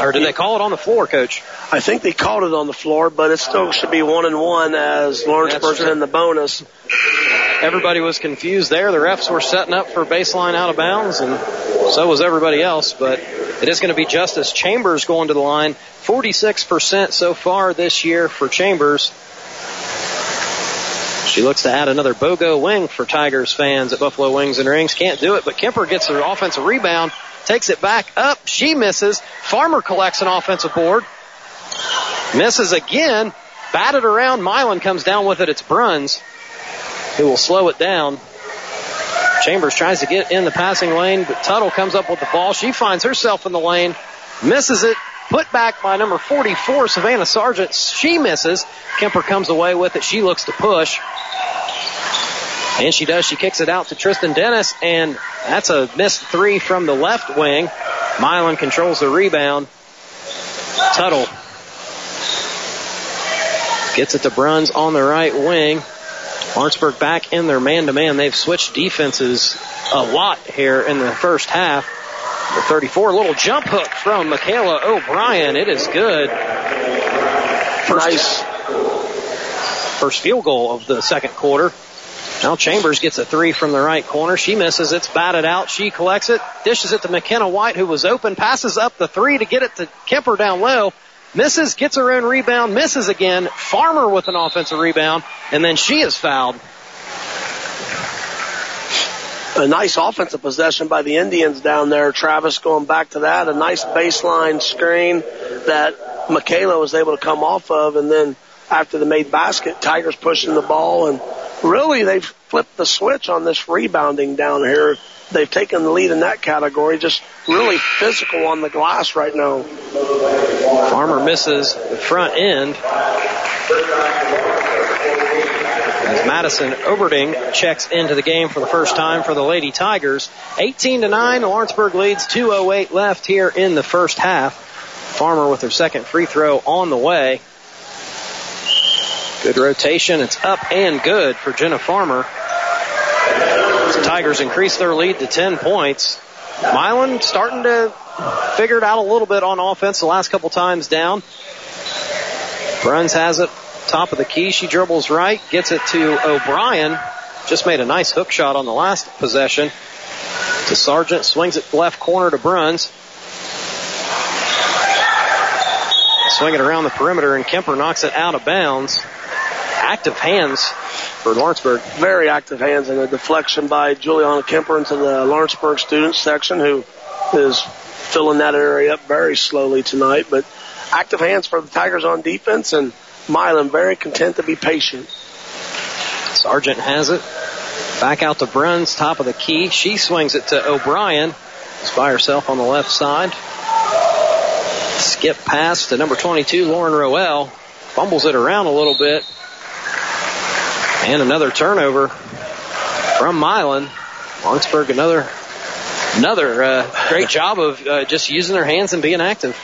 Or did they call it on the floor, Coach? I think they called it on the floor, but it still should be one and one as Lawrenceburg's in the bonus. Everybody was confused there. The refs were setting up for baseline out of bounds, and so was everybody else. But it is going to be Justice Chambers going to the line. 46% so far this year for Chambers. She looks to add another BOGO wing for Tigers fans at Buffalo Wings and Rings. Can't do it, but Kemper gets the offensive rebound, takes it back up. She misses. Farmer collects an offensive board. Misses again. Batted around. Milan comes down with it. It's Bruns who will slow it down. Chambers tries to get in the passing lane, but Tuttle comes up with the ball. She finds herself in the lane, misses it, put back by number 44, Savannah Sargent. She misses. Kemper comes away with it. She looks to push. And she does. She kicks it out to Tristan Dennis, and that's a missed three from the left wing. Milan controls the rebound. Tuttle gets it to Bruns on the right wing. Lawrenceburg back in their man-to-man. They've switched defenses a lot here in the first half. The 34 little jump hook from Michaela O'Brien. It is good. First, Nice. First field goal of the second quarter. Now Chambers gets a three from the right corner. She misses. It's batted out. She collects it, dishes it to McKenna White, who was open, passes up the three to get it to Kemper down low. Misses, gets her own rebound, misses again. Farmer with an offensive rebound, and then she is fouled. A nice offensive possession by the Indians down there. Travis going back to that. A nice baseline screen that Michaela was able to come off of. And then after the made basket, Tigers pushing the ball. And really, they've flipped the switch on this rebounding down here. They've taken the lead in that category. Just really physical on the glass right now. Farmer misses the front end. As Madison Oberding checks into the game for the first time for the Lady Tigers. 18 to 9, Lawrenceburg leads 2.08 left here in the first half. Farmer with her second free throw on the way. Good rotation. It's up and good for Jenna Farmer. The Tigers increase their lead to 10 points. Milan starting to figure it out a little bit on offense the last couple times down. Bruns has it, top of the key. She dribbles right, gets it to O'Brien. Just made a nice hook shot on the last possession. To Sargent, swings it left corner to Bruns. Swing it around the perimeter, and Kemper knocks it out of bounds. Active hands for Lawrenceburg. Very active hands and a deflection by Juliana Kemper into the Lawrenceburg student section who is filling that area up very slowly tonight. But active hands for the Tigers on defense and Milan very content to be patient. Sargent has it. Back out to Bruns, top of the key. She swings it to O'Brien. She's by herself on the left side. Skip pass to number 22, Lauren Roel. Fumbles it around a little bit. And another turnover from Milan. Lawrenceburg, another another uh, great job of uh, just using their hands and being active.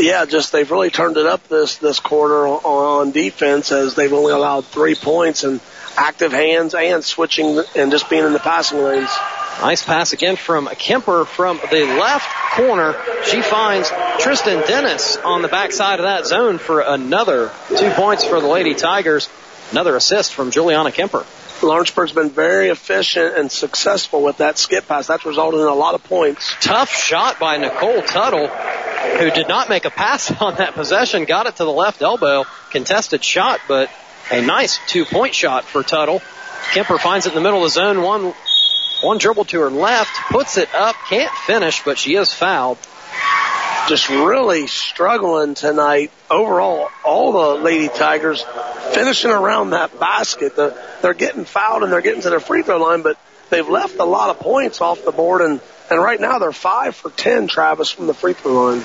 Yeah, just they've really turned it up this this quarter on, on defense as they've only allowed three points and active hands and switching and just being in the passing lanes. Nice pass again from Kemper from the left corner. She finds Tristan Dennis on the backside of that zone for another two points for the Lady Tigers. Another assist from Juliana Kemper. Lawrenceburg's been very efficient and successful with that skip pass. That's resulted in a lot of points. Tough shot by Nicole Tuttle, who did not make a pass on that possession. Got it to the left elbow. Contested shot, but a nice two point shot for Tuttle. Kemper finds it in the middle of the zone. One, one dribble to her left, puts it up, can't finish, but she is fouled. just really struggling tonight. Overall, all the Lady Tigers finishing around that basket. The, they're getting fouled and they're getting to their free throw line, but they've left a lot of points off the board and, and right now they're five for ten, Travis, from the free throw line.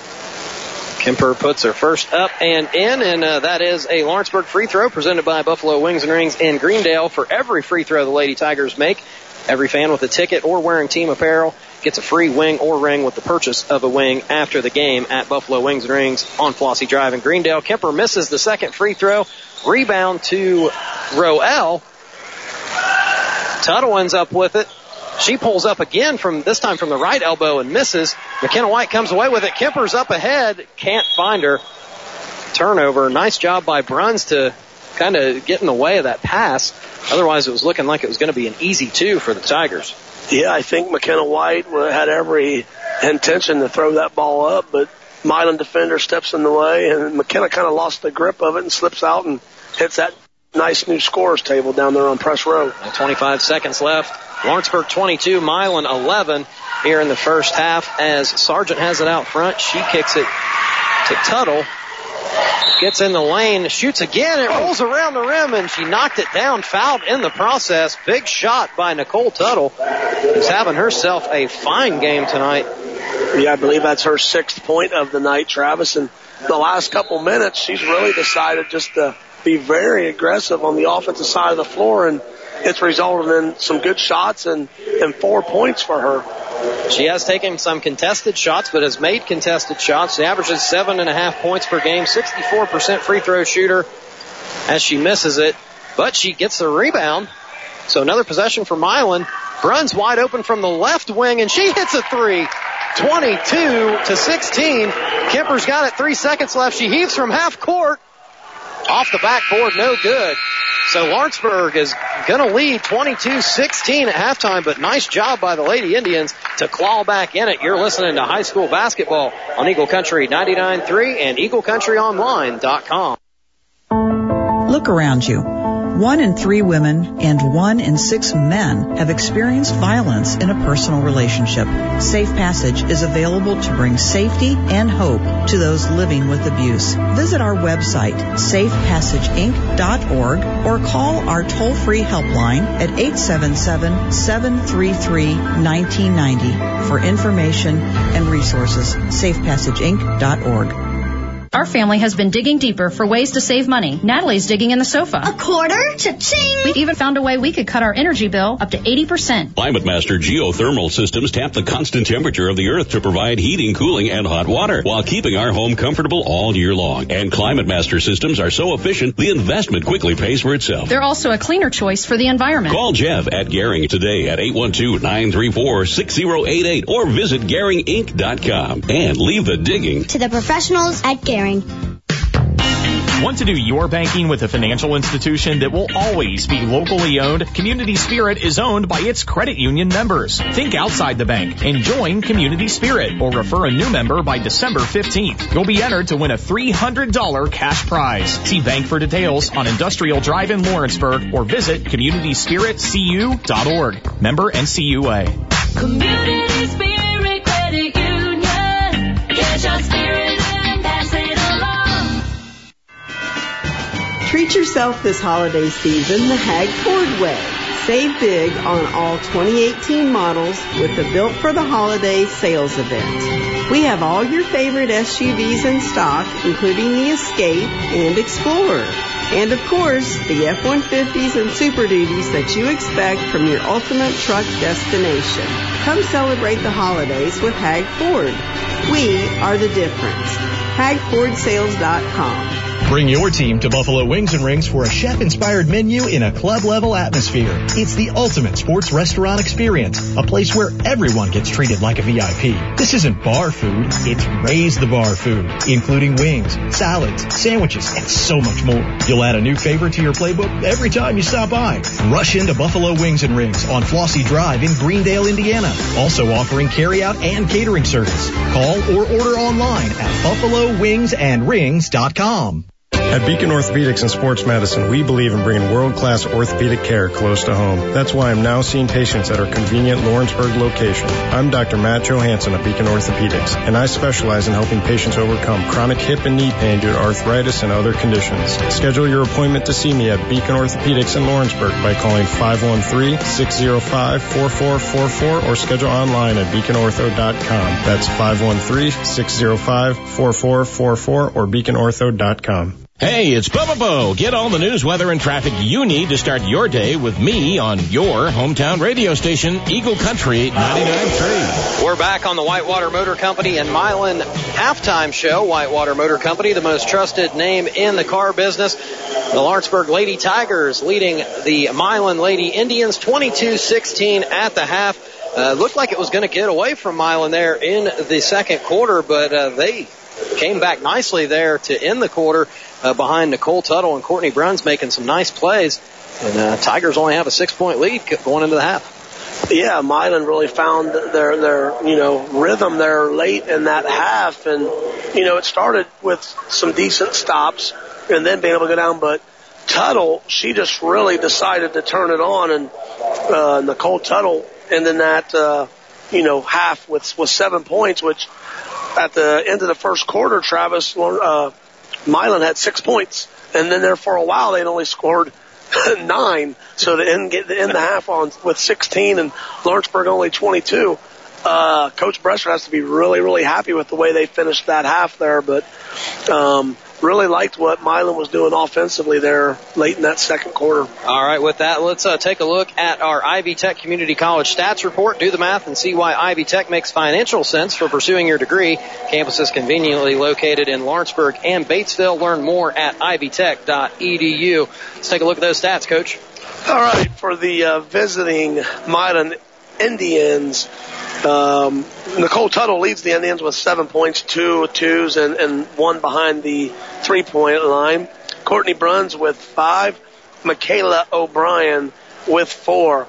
Kemper puts her first up and in, and uh, that is a Lawrenceburg free throw presented by Buffalo Wings and Rings in Greendale. For every free throw the Lady Tigers make, every fan with a ticket or wearing team apparel gets a free wing or ring with the purchase of a wing after the game at Buffalo Wings and Rings on Flossie Drive in Greendale. Kemper misses the second free throw. Rebound to Roel. Tuttle ends up with it. She pulls up again from this time from the right elbow and misses. McKenna White comes away with it. Kemper's up ahead. Can't find her. Turnover. Nice job by Bruns to kind of get in the way of that pass. Otherwise, it was looking like it was going to be an easy two for the Tigers. Yeah, I think McKenna White had every intention to throw that ball up, but Milan defender steps in the way, and McKenna kind of lost the grip of it and slips out and hits that nice new scores table down there on press row. 25 seconds left. Lawrenceburg 22, Milan 11 here in the first half as Sargent has it out front. She kicks it to Tuttle. Gets in the lane, shoots again, it oh. rolls around the rim and she knocked it down, fouled in the process. Big shot by Nicole Tuttle, who's having herself a fine game tonight. Yeah, I believe that's her sixth point of the night, Travis. And the last couple minutes, she's really decided just to be very aggressive on the offensive side of the floor and it's resulted in some good shots and, and four points for her. She has taken some contested shots, but has made contested shots. She averages seven and a half points per game, 64% free throw shooter as she misses it, but she gets the rebound. So another possession for Milan. Bruns wide open from the left wing and she hits a three. 22 to 16. Kemper's got it three seconds left. She heaves from half court. Off the backboard, no good. So Lawrenceburg is going to lead 22-16 at halftime, but nice job by the Lady Indians to claw back in it. You're listening to high school basketball on Eagle Country 99.3 and EagleCountryOnline.com. Look around you. One in three women and one in six men have experienced violence in a personal relationship. Safe Passage is available to bring safety and hope to those living with abuse. Visit our website, safepassageinc.org, or call our toll-free helpline at 877-733-1990 for information and resources. safepassageinc.org. Our family has been digging deeper for ways to save money. Natalie's digging in the sofa. A quarter? Cha-ching! We've even found a way we could cut our energy bill up to 80%. Climate Master geothermal systems tap the constant temperature of the earth to provide heating, cooling, and hot water while keeping our home comfortable all year long. And Climate Master systems are so efficient, the investment quickly pays for itself. They're also a cleaner choice for the environment. Call Jeff at Garing today at 812-934-6088 or visit GaringInc.com and leave the digging to the professionals at Garing. Want to do your banking with a financial institution that will always be locally owned? Community Spirit is owned by its credit union members. Think outside the bank and join Community Spirit or refer a new member by December 15th. You'll be entered to win a $300 cash prize. See bank for details on Industrial Drive in Lawrenceburg or visit communityspiritcu.org. Member NCUA. Community Spirit Treat yourself this holiday season the Hag Ford way. Save big on all 2018 models with the Built for the Holidays sales event. We have all your favorite SUVs in stock, including the Escape and Explorer. And of course, the F-150s and Super Duties that you expect from your ultimate truck destination. Come celebrate the holidays with Hag Ford. We are the difference. HagFordSales.com. Bring your team to Buffalo Wings and Rings for a chef-inspired menu in a club-level atmosphere. It's the ultimate sports restaurant experience, a place where everyone gets treated like a VIP. This isn't bar food, it's raise the bar food, including wings, salads, sandwiches, and so much more. You'll add a new favorite to your playbook every time you stop by. Rush into Buffalo Wings and Rings on Flossie Drive in Greendale, Indiana. Also offering carryout and catering service. Call or order online at buffalowingsandrings.com. At Beacon Orthopedics and Sports Medicine, we believe in bringing world-class orthopedic care close to home. That's why I'm now seeing patients at our convenient Lawrenceburg location. I'm Dr. Matt Johansson of Beacon Orthopedics, and I specialize in helping patients overcome chronic hip and knee pain due to arthritis and other conditions. Schedule your appointment to see me at Beacon Orthopedics in Lawrenceburg by calling 513-605-4444 or schedule online at beaconortho.com. That's 513-605-4444 or beaconortho.com. Hey, it's Bubba Bo. Get all the news, weather, and traffic you need to start your day with me on your hometown radio station, Eagle Country 99.3. We're back on the Whitewater Motor Company and Milan halftime show. Whitewater Motor Company, the most trusted name in the car business. The Lawrenceburg Lady Tigers leading the Milan Lady Indians 22-16 at the half. Uh, looked like it was going to get away from Milan there in the second quarter, but uh, they came back nicely there to end the quarter uh, behind Nicole Tuttle and Courtney Bruns making some nice plays. And uh, Tigers only have a six-point lead going into the half. Yeah, Milan really found their their you know rhythm there late in that half, and you know it started with some decent stops, and then being able to go down. But Tuttle, she just really decided to turn it on, and uh, Nicole Tuttle ended that uh, you know half with with seven points, which at the end of the first quarter, Travis uh, Milan had six points, and then there for a while they'd only scored nine. So to end get end the half on with 16 and Lawrenceburg only 22. Uh, Coach Bresser has to be really, really happy with the way they finished that half there, but um, really liked what Milan was doing offensively there late in that second quarter. All right, with that, let's uh, take a look at our Ivy Tech Community College stats report. Do the math and see why Ivy Tech makes financial sense for pursuing your degree. Campus is conveniently located in Lawrenceburg and Batesville. Learn more at ivytech.edu. Let's take a look at those stats, Coach. All right, for the uh, visiting Milan Indians, um, Nicole Tuttle leads the Indians with seven points, two twos, and, and one behind the three point line. Courtney Bruns with five. Michaela O'Brien with four.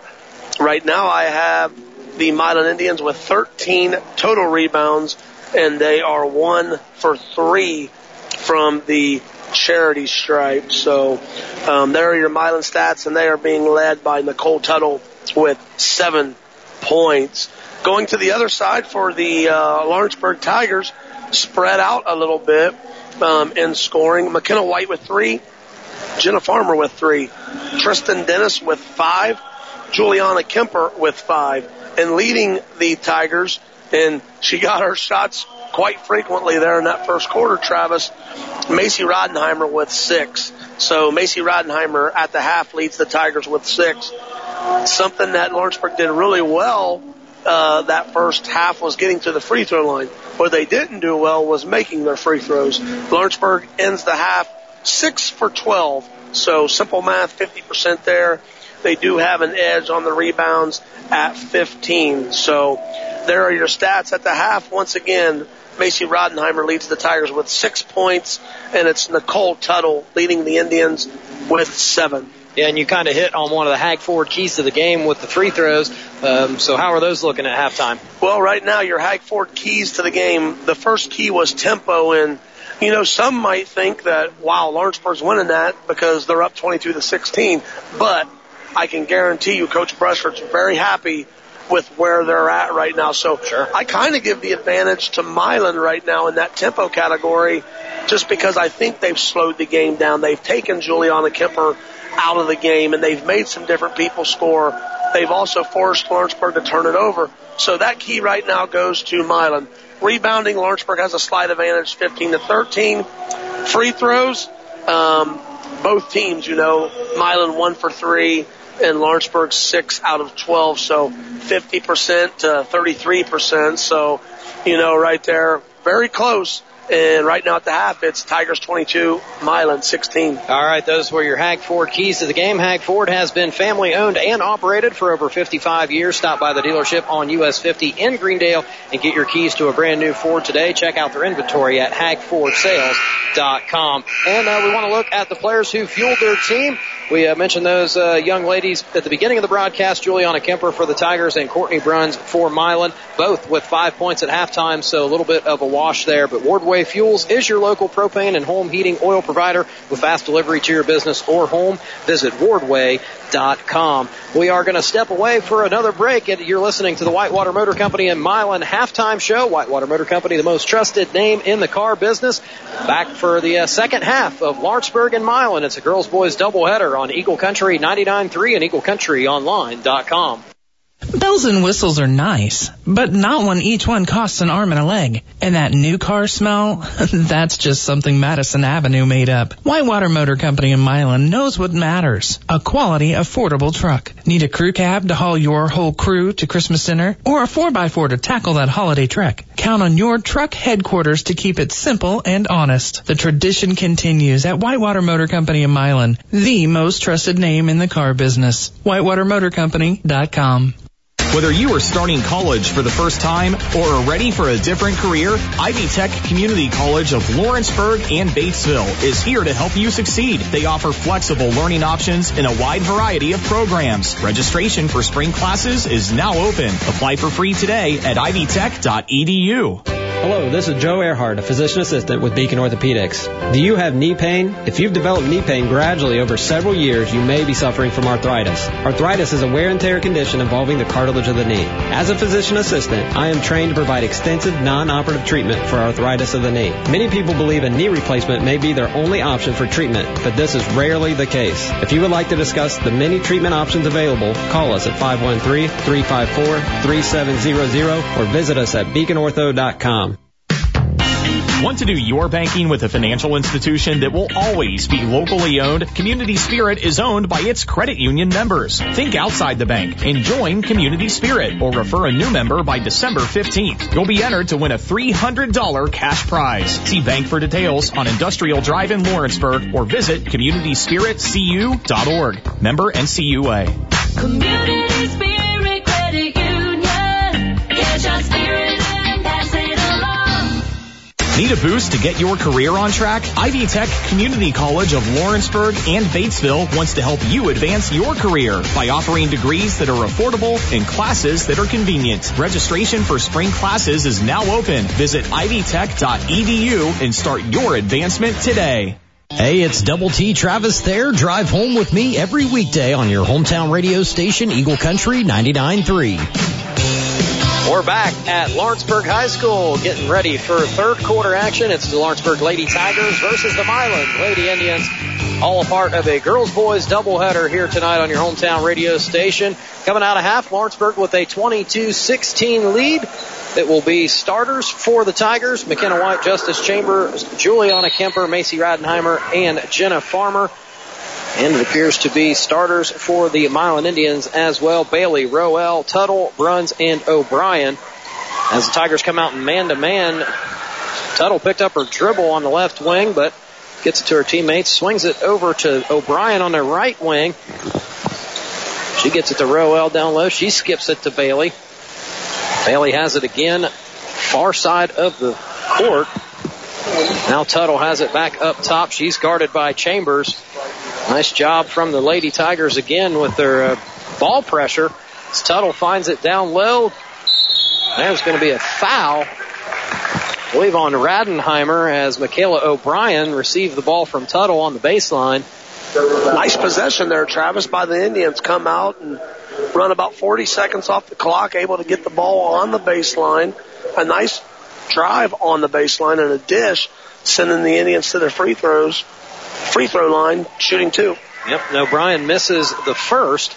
Right now I have the Milan Indians with 13 total rebounds, and they are one for three from the charity stripe. So um, there are your Milan stats, and they are being led by Nicole Tuttle with seven points. Going to the other side for the uh, Lawrenceburg Tigers, spread out a little bit um, in scoring. McKenna White with three, Jenna Farmer with three, Tristan Dennis with five, Juliana Kemper with five, and leading the Tigers. And she got her shots quite frequently there in that first quarter, Travis. Macy Rodenheimer with six. So Macy Rodenheimer at the half leads the Tigers with six. Something that Lawrenceburg did really well uh, that first half was getting to the free throw line. What they didn't do well was making their free throws. Lawrenceburg ends the half six for 12. So simple math, 50% there. They do have an edge on the rebounds at 15. So there are your stats at the half. Once again, Macy Rodenheimer leads the Tigers with six points, and it's Nicole Tuttle leading the Indians with seven. Yeah, and you kind of hit on one of the Hag Ford keys to the game with the free throws. Um, so how are those looking at halftime? Well, right now your Hag Ford keys to the game. The first key was tempo, and you know some might think that wow, Lawrenceburg's winning that because they're up 22 to 16. But I can guarantee you, Coach Brescher's very happy with where they're at right now. So sure. I kind of give the advantage to Milan right now in that tempo category, just because I think they've slowed the game down. They've taken Juliana Kemper out of the game, and they've made some different people score. They've also forced Lawrenceburg to turn it over. So that key right now goes to Milan. Rebounding, Lawrenceburg has a slight advantage, 15 to 13. Free throws, um, both teams, you know, Milan one for three and Lawrenceburg six out of 12. So 50% to 33%. So, you know, right there, very close. And right now at the half, it's Tigers 22, Milan 16. All right, those were your Hag Ford keys to the game. Hag Ford has been family owned and operated for over 55 years. Stop by the dealership on US 50 in Greendale and get your keys to a brand new Ford today. Check out their inventory at hagfordsales.com. And uh, we want to look at the players who fueled their team. We uh, mentioned those uh, young ladies at the beginning of the broadcast. Juliana Kemper for the Tigers and Courtney Bruns for Milan, both with five points at halftime, so a little bit of a wash there. But Ward Fuels is your local propane and home heating oil provider with fast delivery to your business or home. Visit wardway.com. We are going to step away for another break. And you're listening to the Whitewater Motor Company in Milan halftime show. Whitewater Motor Company, the most trusted name in the car business. Back for the uh, second half of Lawrenceburg and Milan. It's a girls boys doubleheader on Eagle Country 99.3 and EagleCountryOnline.com. Bells and whistles are nice, but not when each one costs an arm and a leg. And that new car smell? That's just something Madison Avenue made up. Whitewater Motor Company in Milan knows what matters. A quality, affordable truck. Need a crew cab to haul your whole crew to Christmas dinner? Or a 4x4 to tackle that holiday trek? Count on your truck headquarters to keep it simple and honest. The tradition continues at Whitewater Motor Company in Milan, the most trusted name in the car business. WhitewaterMotorCompany.com. Whether you are starting college for the first time or are ready for a different career, Ivy Tech Community College of Lawrenceburg and Batesville is here to help you succeed. They offer flexible learning options in a wide variety of programs. Registration for spring classes is now open. Apply for free today at ivytech.edu. Hello, this is Joe Earhart, a physician assistant with Beacon Orthopedics. Do you have knee pain? If you've developed knee pain gradually over several years, you may be suffering from arthritis. Arthritis is a wear and tear condition involving the cartilage of the knee. As a physician assistant, I am trained to provide extensive non-operative treatment for arthritis of the knee. Many people believe a knee replacement may be their only option for treatment, but this is rarely the case. If you would like to discuss the many treatment options available, call us at 513-354-3700 or visit us at beaconortho.com. Want to do your banking with a financial institution that will always be locally owned? Community Spirit is owned by its credit union members. Think outside the bank and join Community Spirit or refer a new member by December 15th. You'll be entered to win a $300 cash prize. See bank for details on Industrial Drive in Lawrenceburg or visit communityspiritcu.org. Member NCUA. Community Spirit Credit Union. Get your spirit Need a boost to get your career on track? Ivy Tech Community College of Lawrenceburg and Batesville wants to help you advance your career by offering degrees that are affordable and classes that are convenient. Registration for spring classes is now open. Visit ivytech.edu and start your advancement today. Hey, it's Double T Travis there. Drive home with me every weekday on your hometown radio station, Eagle Country 99.3. We're back at Lawrenceburg High School getting ready for third quarter action. It's the Lawrenceburg Lady Tigers versus the Milan Lady Indians. All a part of a girls boys doubleheader here tonight on your hometown radio station. Coming out of half, Lawrenceburg with a 22-16 lead. It will be starters for the Tigers. McKenna White, Justice Chambers, Juliana Kemper, Macy Radenheimer, and Jenna Farmer. And it appears to be starters for the Milan Indians as well. Bailey, Roel, Tuttle, Bruns, and O'Brien. As the Tigers come out in man to man, Tuttle picked up her dribble on the left wing, but gets it to her teammates, swings it over to O'Brien on the right wing. She gets it to Roel down low. She skips it to Bailey. Bailey has it again, far side of the court. Now Tuttle has it back up top. She's guarded by Chambers. Nice job from the Lady Tigers again with their uh, ball pressure. As Tuttle finds it down low. There's going to be a foul. I believe on Radenheimer as Michaela O'Brien received the ball from Tuttle on the baseline. Nice possession there, Travis, by the Indians. Come out and run about 40 seconds off the clock, able to get the ball on the baseline. A nice drive on the baseline and a dish, sending the Indians to their free throws, free throw line, shooting two. Yep, and O'Brien misses the first.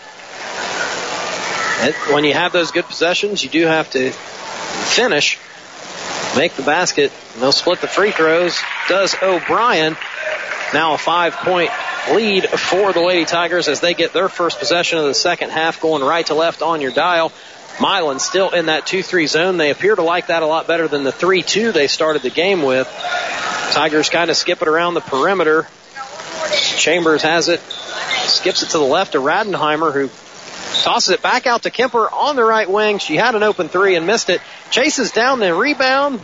When you have those good possessions, you do have to finish, make the basket. And they'll split the free throws. Does O'Brien. Now a five point lead for the Lady Tigers as they get their first possession of the second half going right to left on your dial. Milan still in that 2-3 zone. They appear to like that a lot better than the 3-2 they started the game with. Tigers kind of skip it around the perimeter. Chambers has it, skips it to the left to Radenheimer who tosses it back out to Kemper on the right wing. She had an open three and missed it. Chases down the rebound.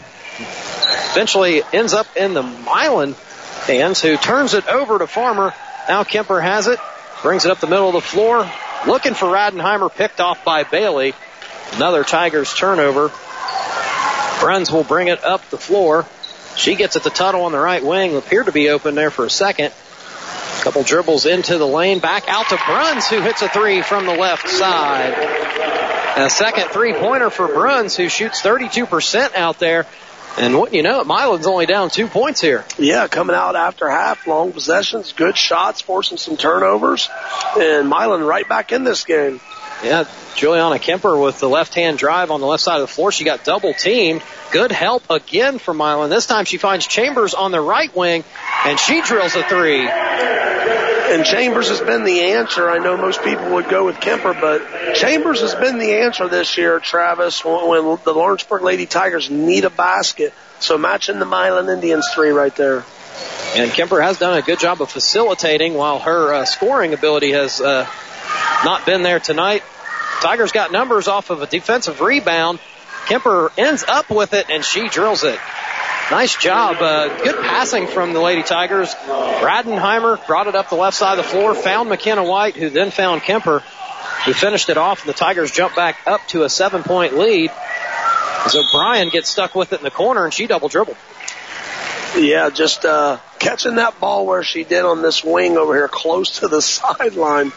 Eventually ends up in the Milan hands who turns it over to Farmer. Now Kemper has it, brings it up the middle of the floor. Looking for Radenheimer, picked off by Bailey. Another Tigers turnover. Bruns will bring it up the floor. She gets it to Tuttle on the right wing. Appeared to be open there for a second. Couple dribbles into the lane. Back out to Bruns, who hits a three from the left side. A second three pointer for Bruns, who shoots 32% out there. And what you know, Milan's only down two points here. Yeah, coming out after half, long possessions, good shots, forcing some turnovers, and Milan right back in this game. Yeah, Juliana Kemper with the left hand drive on the left side of the floor. She got double teamed. Good help again from Milan. This time she finds Chambers on the right wing, and she drills a three. And Chambers has been the answer. I know most people would go with Kemper, but Chambers has been the answer this year, Travis, when, when the Lawrenceburg Lady Tigers need a basket. So matching the Milan Indians three right there. And Kemper has done a good job of facilitating while her uh, scoring ability has uh, not been there tonight. Tigers got numbers off of a defensive rebound. Kemper ends up with it and she drills it. Nice job. Uh, good passing from the Lady Tigers. Radenheimer brought it up the left side of the floor, found McKenna White, who then found Kemper, who finished it off, and the Tigers jump back up to a seven point lead. As O'Brien gets stuck with it in the corner and she double dribbled. Yeah, just uh, catching that ball where she did on this wing over here, close to the sideline.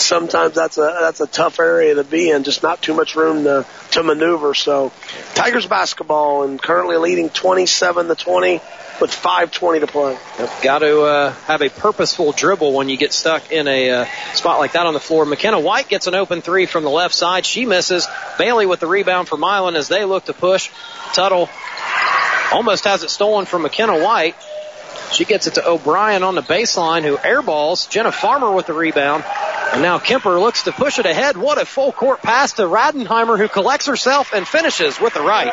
Sometimes that's a that's a tough area to be in. Just not too much room to to maneuver. So, Tigers basketball and currently leading 27 to 20 with 5:20 to play. Got to uh, have a purposeful dribble when you get stuck in a uh, spot like that on the floor. McKenna White gets an open three from the left side. She misses. Bailey with the rebound for Milan as they look to push. Tuttle almost has it stolen from McKenna White. She gets it to O'Brien on the baseline, who airballs. Jenna Farmer with the rebound. And now Kemper looks to push it ahead. What a full court pass to Radenheimer, who collects herself and finishes with the right.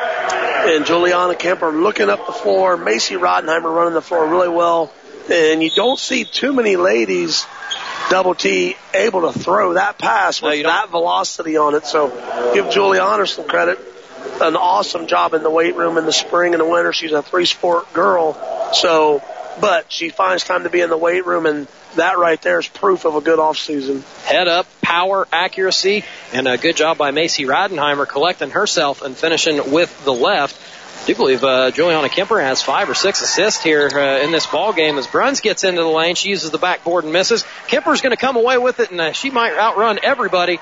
And Juliana Kemper looking up the floor. Macy Rodenheimer running the floor really well. And you don't see too many ladies double T able to throw that pass with that velocity on it. So give Juliana some credit. An awesome job in the weight room in the spring and the winter. She's a three sport girl. So, but she finds time to be in the weight room and that right there is proof of a good off season. Head up, power, accuracy, and a good job by Macy Radenheimer collecting herself and finishing with the left. I do believe uh, Juliana Kemper has five or six assists here uh, in this ball game as Bruns gets into the lane. She uses the backboard and misses. Kemper's going to come away with it, and uh, she might outrun everybody.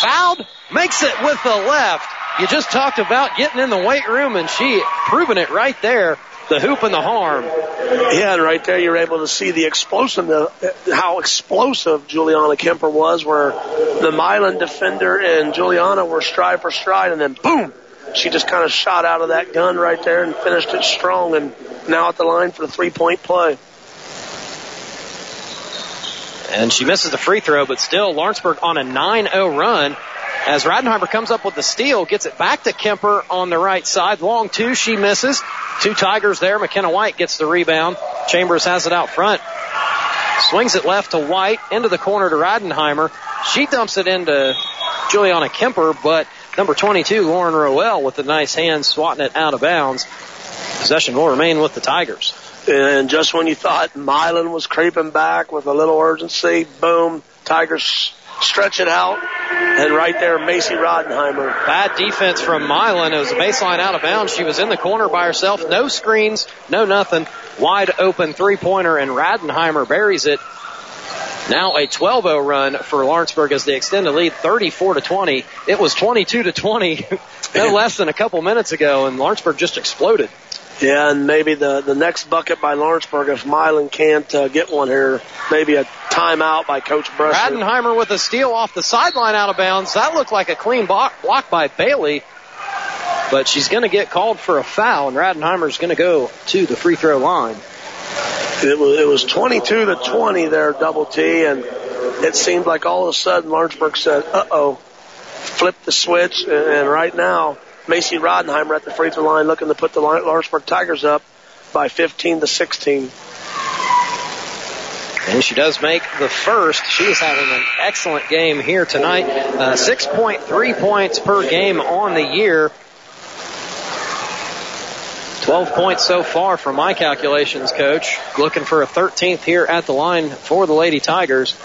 Fouled, makes it with the left. You just talked about getting in the weight room, and she proving it right there. The hoop and the harm. Yeah, and right there you're able to see the explosive, uh, how explosive Juliana Kemper was, where the Milan defender and Juliana were stride for stride, and then boom, she just kind of shot out of that gun right there and finished it strong, and now at the line for the three point play. And she misses the free throw, but still Lawrenceburg on a 9-0 run. As Radenheimer comes up with the steal, gets it back to Kemper on the right side. Long two, she misses. Two Tigers there. McKenna White gets the rebound. Chambers has it out front. Swings it left to White, into the corner to Radenheimer. She dumps it into Juliana Kemper, but number 22, Lauren Roel, with a nice hand swatting it out of bounds. Possession will remain with the Tigers. And just when you thought Milan was creeping back with a little urgency, boom, Tigers stretch it out. And right there, Macy Rodenheimer. Bad defense from Milan. It was a baseline out of bounds. She was in the corner by herself. No screens, no nothing. Wide open three pointer and Radenheimer buries it. Now a 12-0 run for Lawrenceburg as they extend the lead 34 to 20. It was 22 to 20 no less than a couple minutes ago and Lawrenceburg just exploded. Yeah, and maybe the, the next bucket by Lawrenceburg, if Milan can't uh, get one here, maybe a timeout by Coach Bresser. Radenheimer with a steal off the sideline out of bounds. That looked like a clean block, block by Bailey. But she's going to get called for a foul, and Radenheimer's going to go to the free throw line. It was, it was 22 to 20 there, double T, and it seemed like all of a sudden Lawrenceburg said, uh-oh, flip the switch, and, and right now Macy Rodenheimer at the free throw line looking to put the Lawrenceburg Tigers up by 15 to 16. And she does make the first. She is having an excellent game here tonight. Uh, 6.3 points per game on the year. 12 points so far from my calculations, coach. Looking for a 13th here at the line for the Lady Tigers.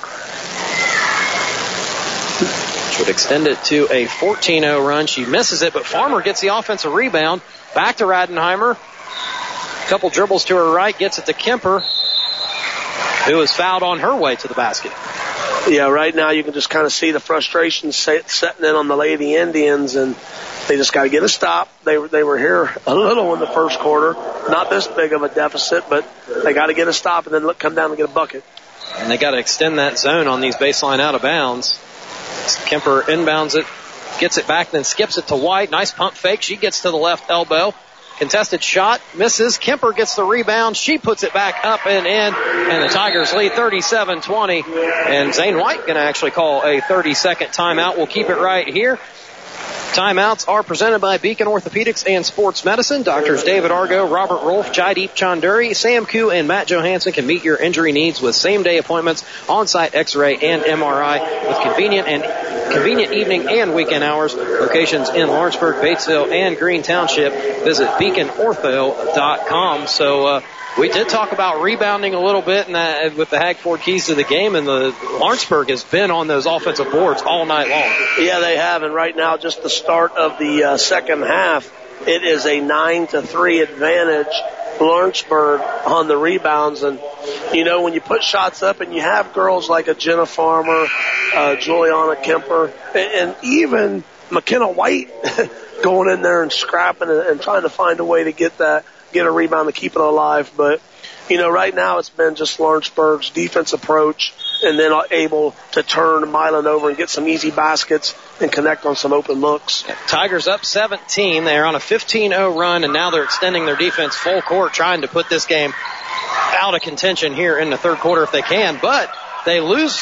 Would extend it to a 14-0 run. She misses it, but Farmer gets the offensive rebound. Back to Radenheimer. Couple dribbles to her right, gets it to Kemper, who is fouled on her way to the basket. Yeah, right now you can just kind of see the frustration set, setting in on the Lady Indians, and they just got to get a stop. They were they were here a little in the first quarter, not this big of a deficit, but they got to get a stop and then look, come down and get a bucket. And they got to extend that zone on these baseline out of bounds. Kemper inbounds it, gets it back, then skips it to White. Nice pump fake. She gets to the left elbow. Contested shot misses. Kemper gets the rebound. She puts it back up and in, and the Tigers lead 37-20. And Zane White to actually call a 30-second timeout. We'll keep it right here. Timeouts are presented by Beacon Orthopedics and Sports Medicine. Doctors David Argo, Robert Rolfe, Jaideep Chunduri, Sam Koo, and Matt Johansson can meet your injury needs with same-day appointments, on-site X-ray, and MRI with convenient and convenient evening and weekend hours. Locations in Lawrenceburg, Batesville, and Green Township. Visit beaconortho.com. So. Uh, we did talk about rebounding a little bit and that, with the Hagford keys to the game, and the Lawrenceburg has been on those offensive boards all night long. Yeah, they have, and right now, just the start of the uh, second half, it is a nine to three advantage. Lawrenceburg on the rebounds, and you know when you put shots up, and you have girls like a Jenna Farmer, uh, Juliana Kemper, and, and even McKenna White going in there and scrapping and, and trying to find a way to get that get a rebound to keep it alive. But, you know, right now it's been just Lawrenceburg's defense approach and then able to turn Milan over and get some easy baskets and connect on some open looks. Tigers up 17. They're on a 15-0 run, and now they're extending their defense full court, trying to put this game out of contention here in the third quarter if they can. But they lose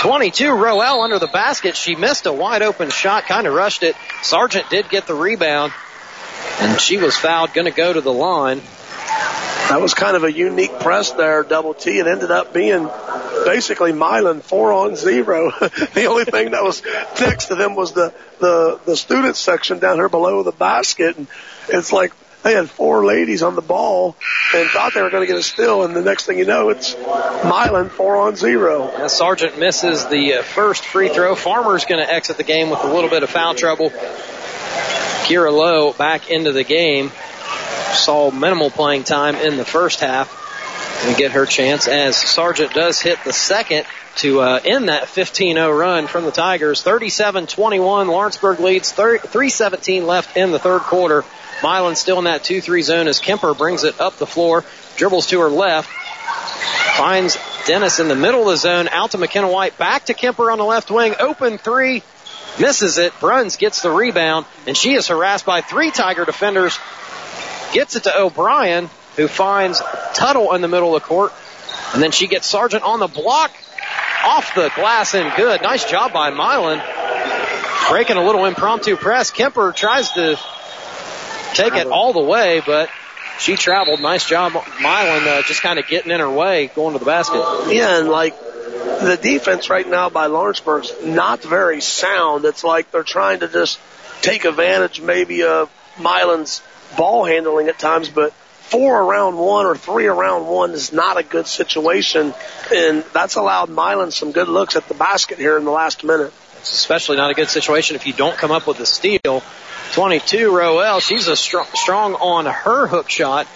22. Roel under the basket. She missed a wide open shot, kind of rushed it. Sargent did get the rebound, and she was fouled, going to go to the line. That was kind of a unique press there, double T. It ended up being basically Milan four on zero. the only thing that was next to them was the, the, the student section down here below the basket. And it's like they had four ladies on the ball and thought they were going to get a steal. And the next thing you know, it's Milan four on zero. As Sargent misses the uh, first free throw, Farmer's going to exit the game with a little bit of foul trouble. Kira Lowe back into the game. Saw minimal playing time in the first half and get her chance as Sargent does hit the second to uh, end that 15-0 run from the Tigers. 37-21. Lawrenceburg leads. 3:17 left in the third quarter. Milan still in that 2-3 zone as Kemper brings it up the floor, dribbles to her left, finds Dennis in the middle of the zone, out to McKenna White, back to Kemper on the left wing, open three, misses it. Bruns gets the rebound, and she is harassed by three Tiger defenders. Gets it to O'Brien, who finds Tuttle in the middle of the court, and then she gets Sargent on the block, off the glass and good. Nice job by Milan. Breaking a little impromptu press. Kemper tries to take it all the way, but she traveled. Nice job, Milan, uh, just kind of getting in her way, going to the basket. Yeah, and like the defense right now by Lawrenceburg's not very sound. It's like they're trying to just take advantage maybe of Milan's ball handling at times, but four around one or three around one is not a good situation, and that's allowed Milan some good looks at the basket here in the last minute. It's especially not a good situation if you don't come up with a steal. 22 Roel, she's a strong, strong on her hook shot.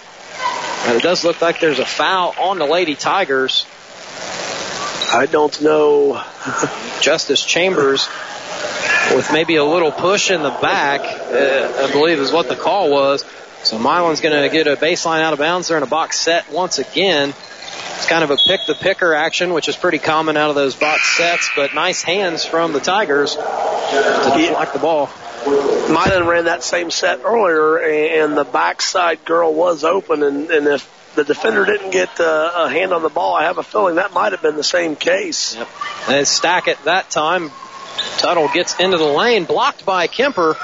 And it does look like there's a foul on the Lady Tigers. I don't know. Justice Chambers with maybe a little push in the back, uh, I believe is what the call was. So Milan's going to get a baseline out of bounds. They're in a box set once again. It's kind of a pick the picker action, which is pretty common out of those box sets, but nice hands from the Tigers to deflect the ball. Milan ran that same set earlier, and the backside girl was open, and, and if the defender didn't get uh, a hand on the ball, I have a feeling that might have been the same case. Yep. They stack it that time. Tuttle gets into the lane, blocked by Kemper,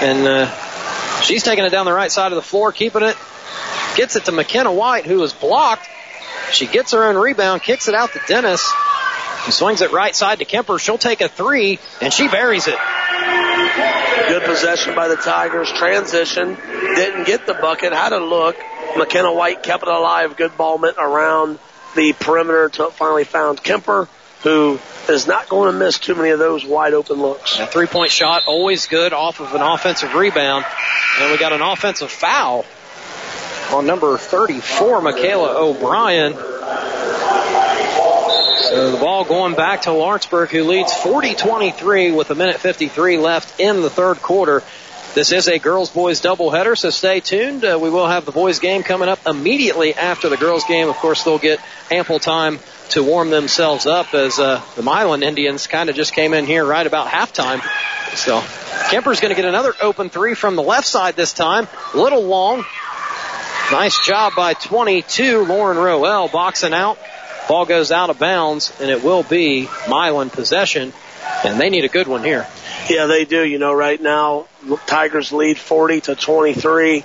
and uh, she's taking it down the right side of the floor, keeping it. Gets it to McKenna White, who is blocked. She gets her own rebound, kicks it out to Dennis. He swings it right side to Kemper. She'll take a three, and she buries it. Good possession by the Tigers. Transition. Didn't get the bucket. Had a look. McKenna White kept it alive. Good ball movement around the perimeter until it finally found Kemper, who is not going to miss too many of those wide open looks. A three point shot, always good off of an offensive rebound. And we got an offensive foul on number 34, Michaela O'Brien. So the ball going back to Lawrenceburg, who leads 40-23 with a minute 53 left in the third quarter. This is a girls-boys doubleheader, so stay tuned. Uh, we will have the boys game coming up immediately after the girls game. Of course, they'll get ample time to warm themselves up as uh, the Milan Indians kind of just came in here right about halftime. So Kemper's going to get another open three from the left side this time. A little long. Nice job by 22. Lauren Roel boxing out. Ball goes out of bounds, and it will be Milan possession, and they need a good one here. Yeah, they do. You know, right now, Tigers lead 40 to 23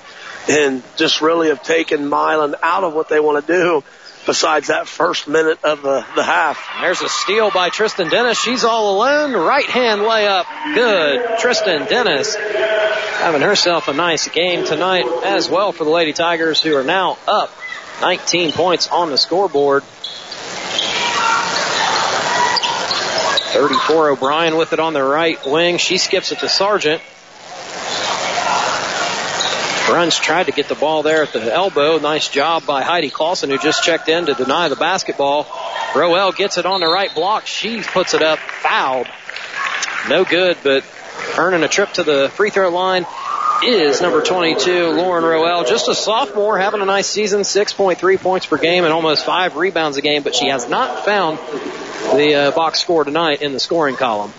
and just really have taken Milan out of what they want to do besides that first minute of the, the half. There's a steal by Tristan Dennis. She's all alone. Right hand layup. Good. Tristan Dennis having herself a nice game tonight as well for the Lady Tigers who are now up 19 points on the scoreboard. 34 O'Brien with it on the right wing. She skips it to Sargent. Bruns tried to get the ball there at the elbow. Nice job by Heidi Clausen, who just checked in to deny the basketball. Roel gets it on the right block. She puts it up, fouled. No good, but earning a trip to the free throw line is number 22, Lauren Roel. Just a sophomore, having a nice season, 6.3 points per game and almost five rebounds a game, but she has not found the uh, box score tonight in the scoring column.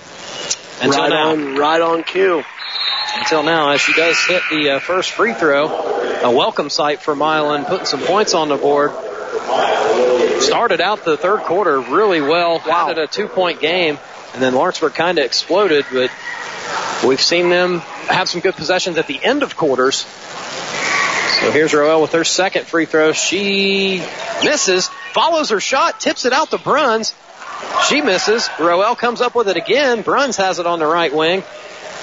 Until right now. on, right on cue. Until now, as she does hit the uh, first free throw, a welcome sight for Milan, putting some points on the board. Started out the third quarter really well, wow. had a two-point game, and then Lawrenceburg kind of exploded, but we've seen them have some good possessions at the end of quarters. So here's Roel with her second free throw. She misses, follows her shot, tips it out to Bruns. She misses. Roel comes up with it again. Bruns has it on the right wing.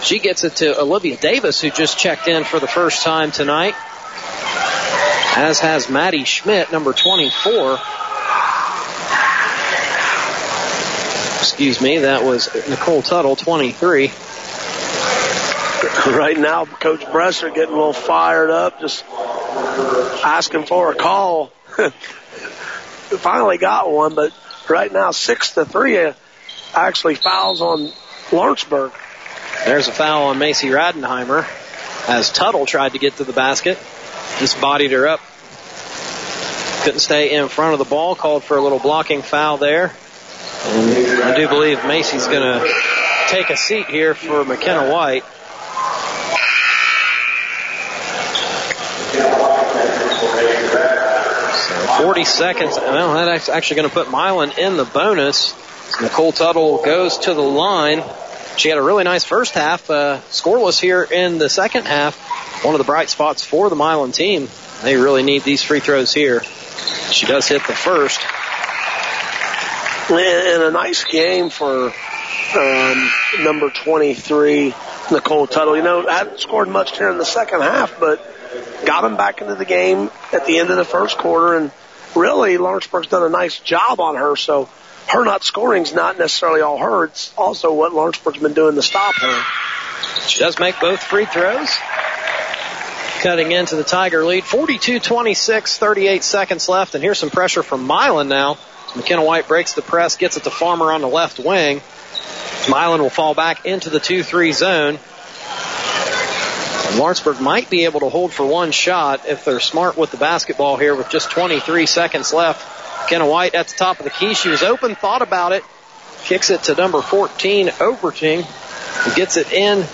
She gets it to Olivia Davis, who just checked in for the first time tonight. As has Maddie Schmidt, number 24. Excuse me, that was Nicole Tuttle, 23. Right now, Coach Bresser getting a little fired up, just asking for a call. Finally got one, but right now, six to three uh, actually fouls on Lawrenceburg. There's a foul on Macy Radenheimer as Tuttle tried to get to the basket. Just bodied her up. Couldn't stay in front of the ball. Called for a little blocking foul there. And I do believe Macy's going to take a seat here for McKenna White. 40 seconds. Well, that's actually going to put Milan in the bonus. Nicole Tuttle goes to the line. She had a really nice first half, uh, scoreless here in the second half. One of the bright spots for the Milan team. They really need these free throws here. She does hit the first. And a nice game for um, number 23, Nicole Tuttle. You know, hadn't scored much here in the second half, but got him back into the game at the end of the first quarter. And really, Lawrenceburg's done a nice job on her. So her not scoring's not necessarily all her. It's also what Lawrenceburg's been doing to stop her. She does make both free throws. Cutting into the Tiger lead. 42-26, 38 seconds left. And here's some pressure from Milan now. McKenna White breaks the press, gets it to Farmer on the left wing. Milan will fall back into the 2-3 zone. And Lawrenceburg might be able to hold for one shot if they're smart with the basketball here with just 23 seconds left. Kenna White at the top of the key. She was open, thought about it, kicks it to number 14, Oberting, who gets it in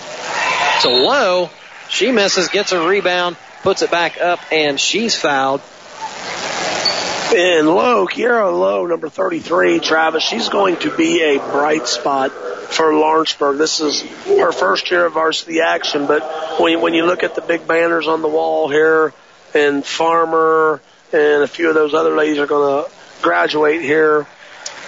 to low. She misses, gets a rebound, puts it back up, and she's fouled. And Lowe, Kiera Lowe, number 33, Travis, she's going to be a bright spot for Lawrenceburg. This is her first year of varsity action, but when, when you look at the big banners on the wall here, and Farmer and a few of those other ladies are going to graduate here,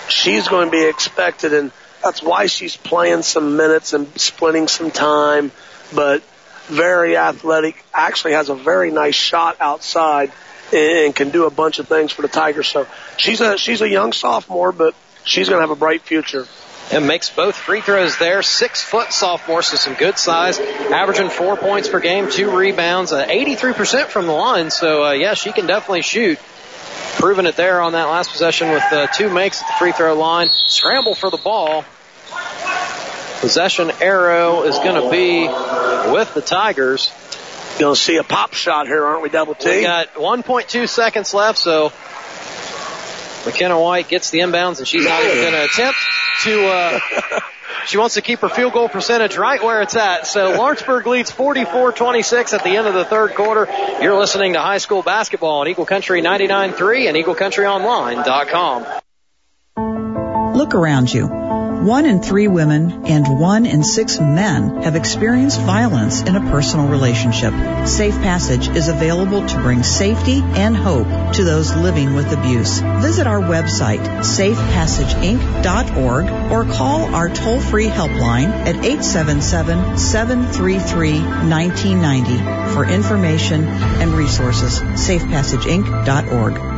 she's going to be expected, and that's why she's playing some minutes and splitting some time, but very athletic, actually has a very nice shot outside and can do a bunch of things for the Tigers. So she's a she's a young sophomore, but she's going to have a bright future. and makes both free throws there. Six foot sophomore, so some good size. Averaging four points per game, two rebounds, uh, 83% from the line. So, uh, yeah, she can definitely shoot. Proving it there on that last possession with uh, two makes at the free throw line. Scramble for the ball. Possession arrow is going to be with the Tigers. Going to see a pop shot here, aren't we, Double T? We got 1.2 seconds left, so McKenna White gets the inbounds, and she's not even going to attempt to. Uh, she wants to keep her field goal percentage right where it's at. So Lawrenceburg leads 44-26 at the end of the third quarter. You're listening to high school basketball on Eagle Country 99.3 and EagleCountryOnline.com. Look around you. One in three women and one in six men have experienced violence in a personal relationship. Safe Passage is available to bring safety and hope to those living with abuse. Visit our website, safepassageinc.org, or call our toll-free helpline at 877-733-1990 for information and resources. safepassageinc.org.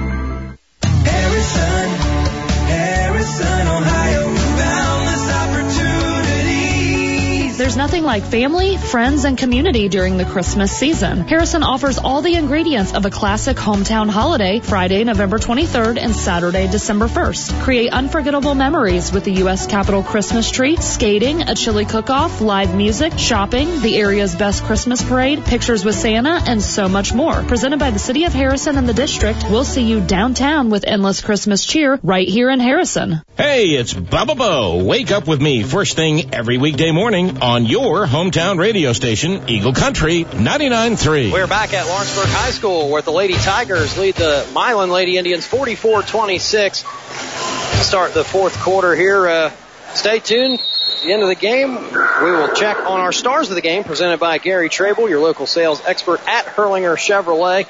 There's nothing like family, friends, and community during the Christmas season. Harrison offers all the ingredients of a classic hometown holiday Friday, November 23rd and Saturday, December 1st. Create unforgettable memories with the U.S. Capitol Christmas tree, skating, a chili cook-off, live music, shopping, the area's best Christmas parade, pictures with Santa, and so much more. Presented by the City of Harrison and the District, we'll see you downtown with endless Christmas cheer right here in Harrison. Hey, it's Bubba Bo. Wake up with me first thing every weekday morning on your hometown radio station, Eagle Country 99.3. We're back at Lawrenceburg High School where the Lady Tigers lead the Milan Lady Indians 44-26 to start the fourth quarter here. Uh, stay tuned. The end of the game, we will check on our stars of the game presented by Gary Trable, your local sales expert at Hurlinger Chevrolet.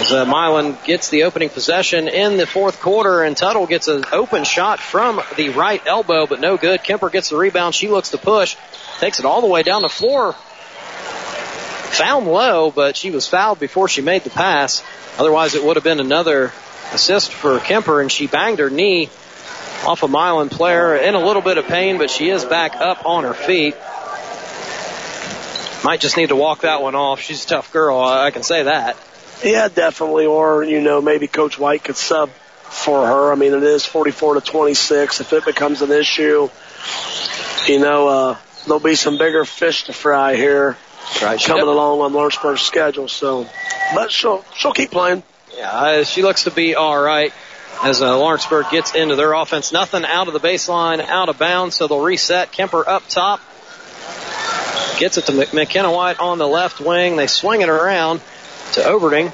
As uh, Milan gets the opening possession in the fourth quarter, and Tuttle gets an open shot from the right elbow, but no good. Kemper gets the rebound. She looks to push, takes it all the way down the floor. Found Lowe, but she was fouled before she made the pass. Otherwise, it would have been another assist for Kemper, and she banged her knee off a Milan player in a little bit of pain, but she is back up on her feet. Might just need to walk that one off. She's a tough girl, I I can say that. Yeah, definitely. Or, you know, maybe Coach White could sub for her. I mean, it is 44 to 26. If it becomes an issue, you know, uh, there'll be some bigger fish to fry here Right, coming def- along on Lawrenceburg's schedule. So, but she'll, she'll keep playing. Yeah, she looks to be all right as uh, Lawrenceburg gets into their offense. Nothing out of the baseline, out of bounds, so they'll reset. Kemper up top. Gets it to McKenna White on the left wing. They swing it around to Overding.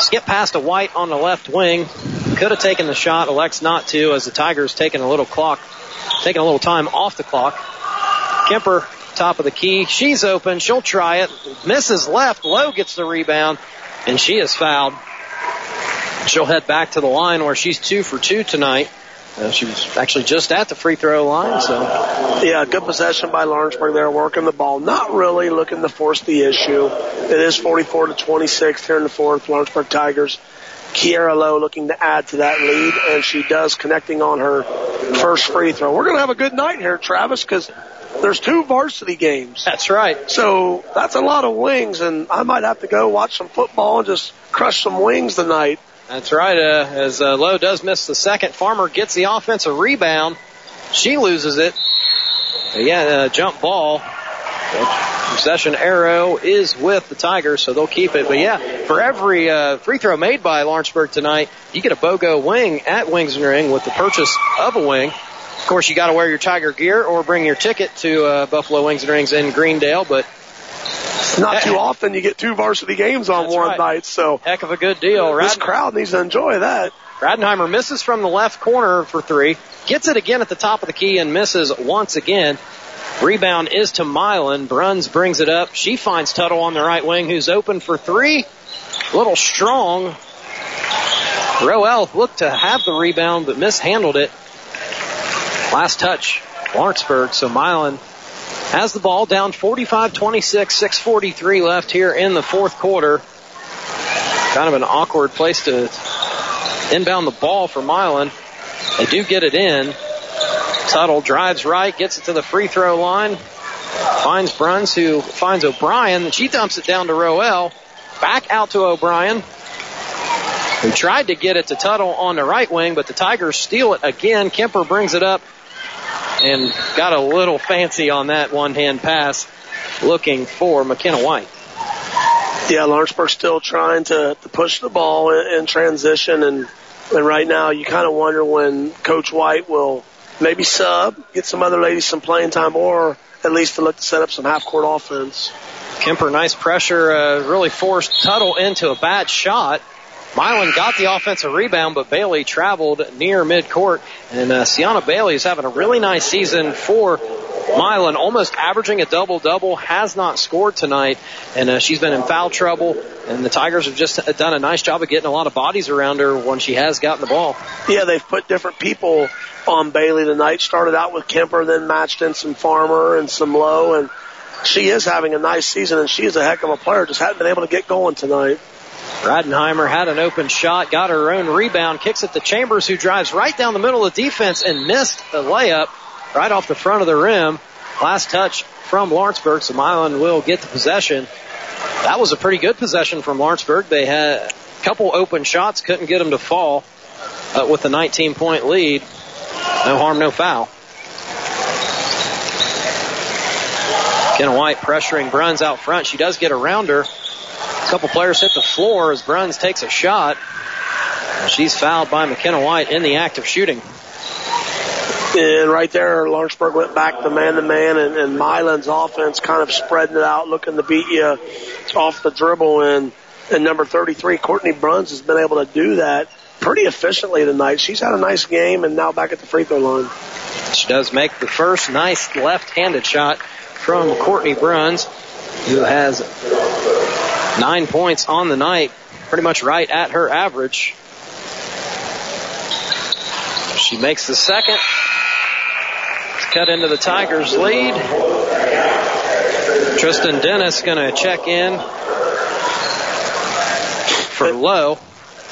Skip past a White on the left wing. Could have taken the shot, elects not to as the Tigers taking a little clock, taking a little time off the clock. Kemper, top of the key. She's open. She'll try it. Misses left. Lowe gets the rebound, and she is fouled. She'll head back to the line where she's two for two tonight. Uh, she was actually just at the free throw line, so Yeah, good possession by Lawrenceburg there, working the ball. Not really looking to force the issue. It is 44 to 26 here in the fourth. Lawrenceburg Tigers. Kiera Lowe looking to add to that lead, and she does connecting on her first free throw. We're going to have a good night here, Travis, because there's two varsity games. That's right. So that's a lot of wings, and I might have to go watch some football and just crush some wings tonight. That's right. Uh, as uh, Lowe does miss the second, Farmer gets the offensive rebound. She loses it. Uh, yeah, uh, jump ball. Possession arrow is with the Tigers, so they'll keep it. But yeah, for every uh, free throw made by Lawrenceburg tonight, you get a BOGO wing at Wings and Ring with the purchase of a wing. Of course, you got to wear your Tiger gear or bring your ticket to uh, Buffalo Wings and Rings in Greendale. But Not too often you get two varsity games on That's one right. night, so heck of a good deal. this crowd needs to enjoy that. Radenheimer misses from the left corner for three, gets it again at the top of the key and misses once again. Rebound is to Milan. Bruns brings it up. She finds Tuttle on the right wing who's open for three. A little strong. Roel looked to have the rebound but mishandled it. Last touch, Lawrenceburg. So Milan has the ball down 45-26, 6.43 left here in the fourth quarter. Kind of an awkward place to inbound the ball for Milan. They do get it in. Tuttle drives right, gets it to the free throw line, finds Bruns, who finds O'Brien, and she dumps it down to Roel. Back out to O'Brien, who tried to get it to Tuttle on the right wing, but the Tigers steal it again. Kemper brings it up and got a little fancy on that one hand pass, looking for McKenna White. Yeah, Lawrenceburg still trying to, to push the ball in, in transition, and and right now you kind of wonder when Coach White will maybe sub, get some other ladies some playing time, or at least to look to set up some half court offense. Kemper, nice pressure, uh, really forced Tuttle into a bad shot. Milan got the offensive rebound, but Bailey traveled near midcourt. And uh, Sienna Bailey is having a really nice season for Milan, almost averaging a double double, has not scored tonight, and uh, she's been in foul trouble. And the Tigers have just done a nice job of getting a lot of bodies around her when she has gotten the ball. Yeah, they've put different people on Bailey tonight. Started out with Kemper, then matched in some Farmer and some Lowe, and she is having a nice season, and she is a heck of a player. Just hadn't been able to get going tonight. Radenheimer had an open shot, got her own rebound, kicks it to Chambers, who drives right down the middle of the defense and missed the layup right off the front of the rim. Last touch from Lawrenceburg, so Milan will get the possession. That was a pretty good possession from Lawrenceburg. They had a couple open shots, couldn't get them to fall with a 19 point lead. No harm, no foul. Kenna White pressuring Bruns out front. She does get around her. Couple players hit the floor as Bruns takes a shot. She's fouled by McKenna White in the act of shooting. And right there, Lawrenceburg went back to man to man, and, and Milan's offense kind of spreading it out, looking to beat you off the dribble. And, and number 33, Courtney Bruns, has been able to do that pretty efficiently tonight. She's had a nice game, and now back at the free throw line. She does make the first nice left-handed shot from Courtney Bruns, who has nine points on the night, pretty much right at her average. She makes the second. It's cut into the Tigers' lead. Tristan Dennis going to check in for Lowe.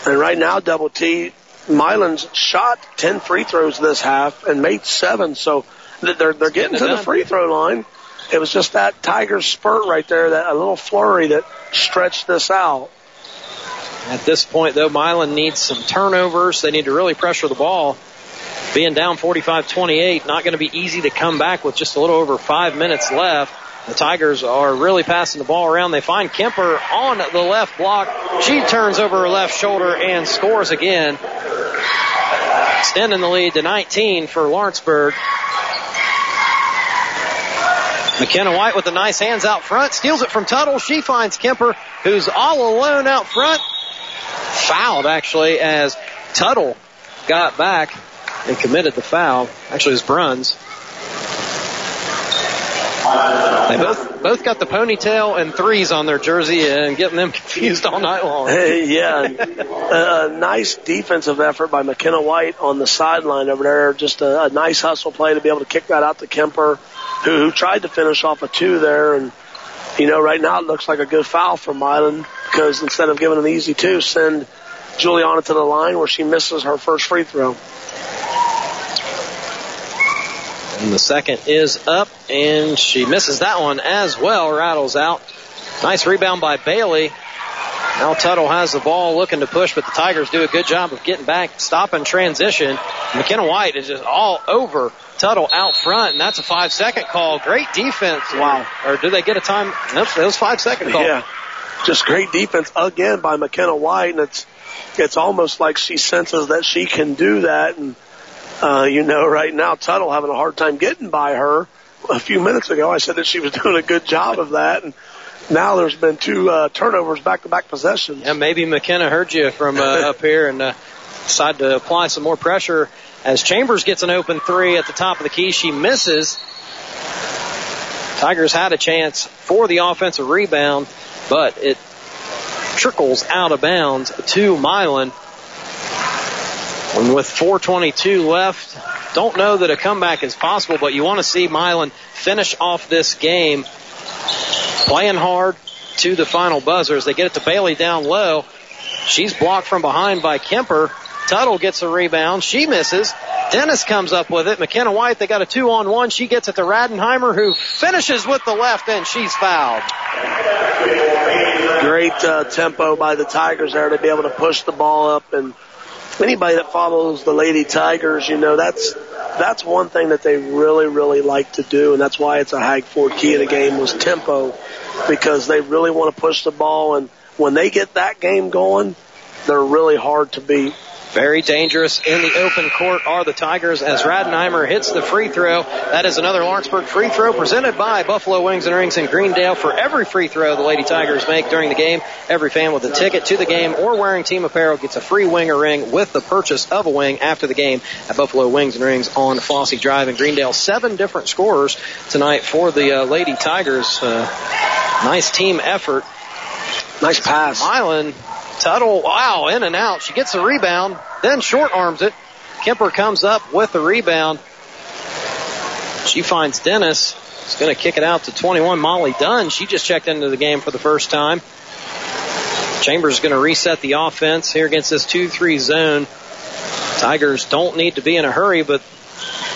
And right now, Double T, Milan's shot 10 free throws this half and made seven, so they're, they're getting to the free throw line. It was just that Tigers spurt right there, that a little flurry that stretched this out. At this point, though, Milan needs some turnovers. They need to really pressure the ball. Being down 45-28, not going to be easy to come back with just a little over five minutes left. The Tigers are really passing the ball around. They find Kemper on the left block. She turns over her left shoulder and scores again. Extending the lead to 19 for Lawrenceburg. McKenna White with the nice hands out front, steals it from Tuttle. She finds Kemper, who's all alone out front. Fouled actually as Tuttle got back and committed the foul. Actually, it was Bruns. They both both got the ponytail and threes on their jersey and getting them confused all night long. Hey, yeah, a, nice defensive effort by McKenna White on the sideline over there. Just a, a nice hustle play to be able to kick that out to Kemper, who, who tried to finish off a two there. And you know, right now it looks like a good foul for Milan because instead of giving an easy two, send Juliana to the line where she misses her first free throw. And the second is up, and she misses that one as well. Rattles out. Nice rebound by Bailey. Now Tuttle has the ball looking to push, but the Tigers do a good job of getting back, stopping transition. McKenna White is just all over Tuttle out front, and that's a five second call. Great defense. Wow. Or do they get a time? Nope, it was five second call. Yeah, just great defense again by McKenna White, and it's it's almost like she senses that she can do that, and uh, you know, right now Tuttle having a hard time getting by her. A few minutes ago, I said that she was doing a good job of that, and now there's been two uh, turnovers, back-to-back possessions. Yeah, maybe McKenna heard you from uh, up here and uh, decided to apply some more pressure. As Chambers gets an open three at the top of the key, she misses. Tigers had a chance for the offensive rebound, but it trickles out of bounds to Milan. And with 422 left, don't know that a comeback is possible, but you want to see Milan finish off this game playing hard to the final buzzer as they get it to Bailey down low. She's blocked from behind by Kemper. Tuttle gets a rebound. She misses. Dennis comes up with it. McKenna White, they got a two on one. She gets it to Radenheimer who finishes with the left and she's fouled. Great uh, tempo by the Tigers there to be able to push the ball up and anybody that follows the Lady Tigers, you know, that's that's one thing that they really, really like to do, and that's why it's a Hag Ford key of the game was tempo, because they really want to push the ball, and when they get that game going, they're really hard to beat. Very dangerous in the open court are the Tigers as Radenheimer hits the free throw. That is another Lawrenceburg free throw presented by Buffalo Wings and Rings in Greendale. For every free throw the Lady Tigers make during the game, every fan with a ticket to the game or wearing team apparel gets a free wing or ring with the purchase of a wing after the game at Buffalo Wings and Rings on Fossey Drive in Greendale. Seven different scorers tonight for the uh, Lady Tigers. Uh, nice team effort. Nice pass. Milan Tuttle, wow, in and out. She gets the rebound, then short arms it. Kemper comes up with the rebound. She finds Dennis. She's going to kick it out to 21. Molly Dunn. She just checked into the game for the first time. Chambers is going to reset the offense here against this 2-3 zone. Tigers don't need to be in a hurry, but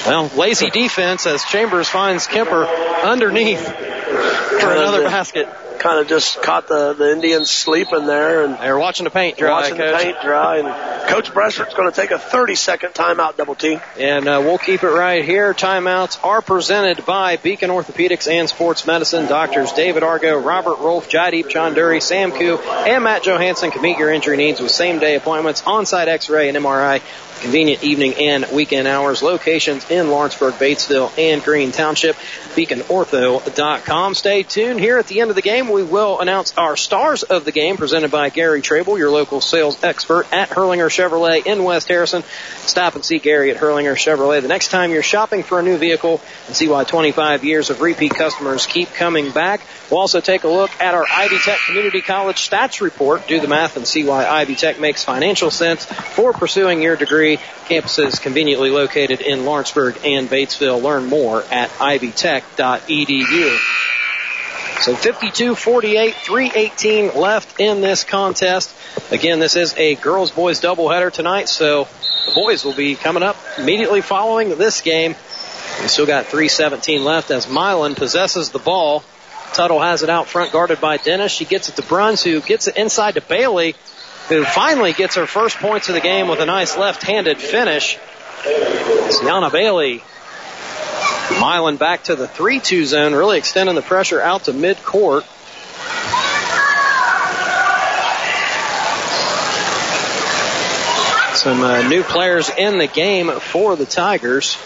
well, lazy defense as Chambers finds Kemper underneath for another basket kind of just caught the, the Indians sleeping there and they're watching the paint dry. Watching Coach. the paint dry, and Coach Bressert's going to take a 30 second timeout, double T. And uh, we'll keep it right here. Timeouts are presented by Beacon Orthopedics and Sports Medicine. Doctors David Argo, Robert Rolfe, Jaideep Chunduri, Sam Koo, and Matt Johansson can meet your injury needs with same day appointments, on-site X-ray and MRI convenient evening and weekend hours. Locations in Lawrenceburg, Batesville, and Green Township. BeaconOrtho.com. Stay tuned. Here at the end of the game, we will announce our stars of the game presented by Gary Trable, your local sales expert at Hurlinger Chevrolet in West Harrison. Stop and see Gary at Hurlinger Chevrolet the next time you're shopping for a new vehicle and see why 25 years of repeat customers keep coming back. We'll also take a look at our Ivy Tech Community College stats report, do the math and see why Ivy Tech makes financial sense for pursuing your degree. Campuses conveniently located in Lawrenceburg and Batesville. Learn more at ivytech.edu. So 52-48, 318 left in this contest. Again, this is a girls-boys doubleheader tonight, so the boys will be coming up immediately following this game. We still got 317 left as Milan possesses the ball. Tuttle has it out front guarded by Dennis. She gets it to Bruns who gets it inside to Bailey who finally gets her first points of the game with a nice left-handed finish. Yana Bailey. Milan back to the 3-2 zone, really extending the pressure out to mid-court. Some uh, new players in the game for the Tigers.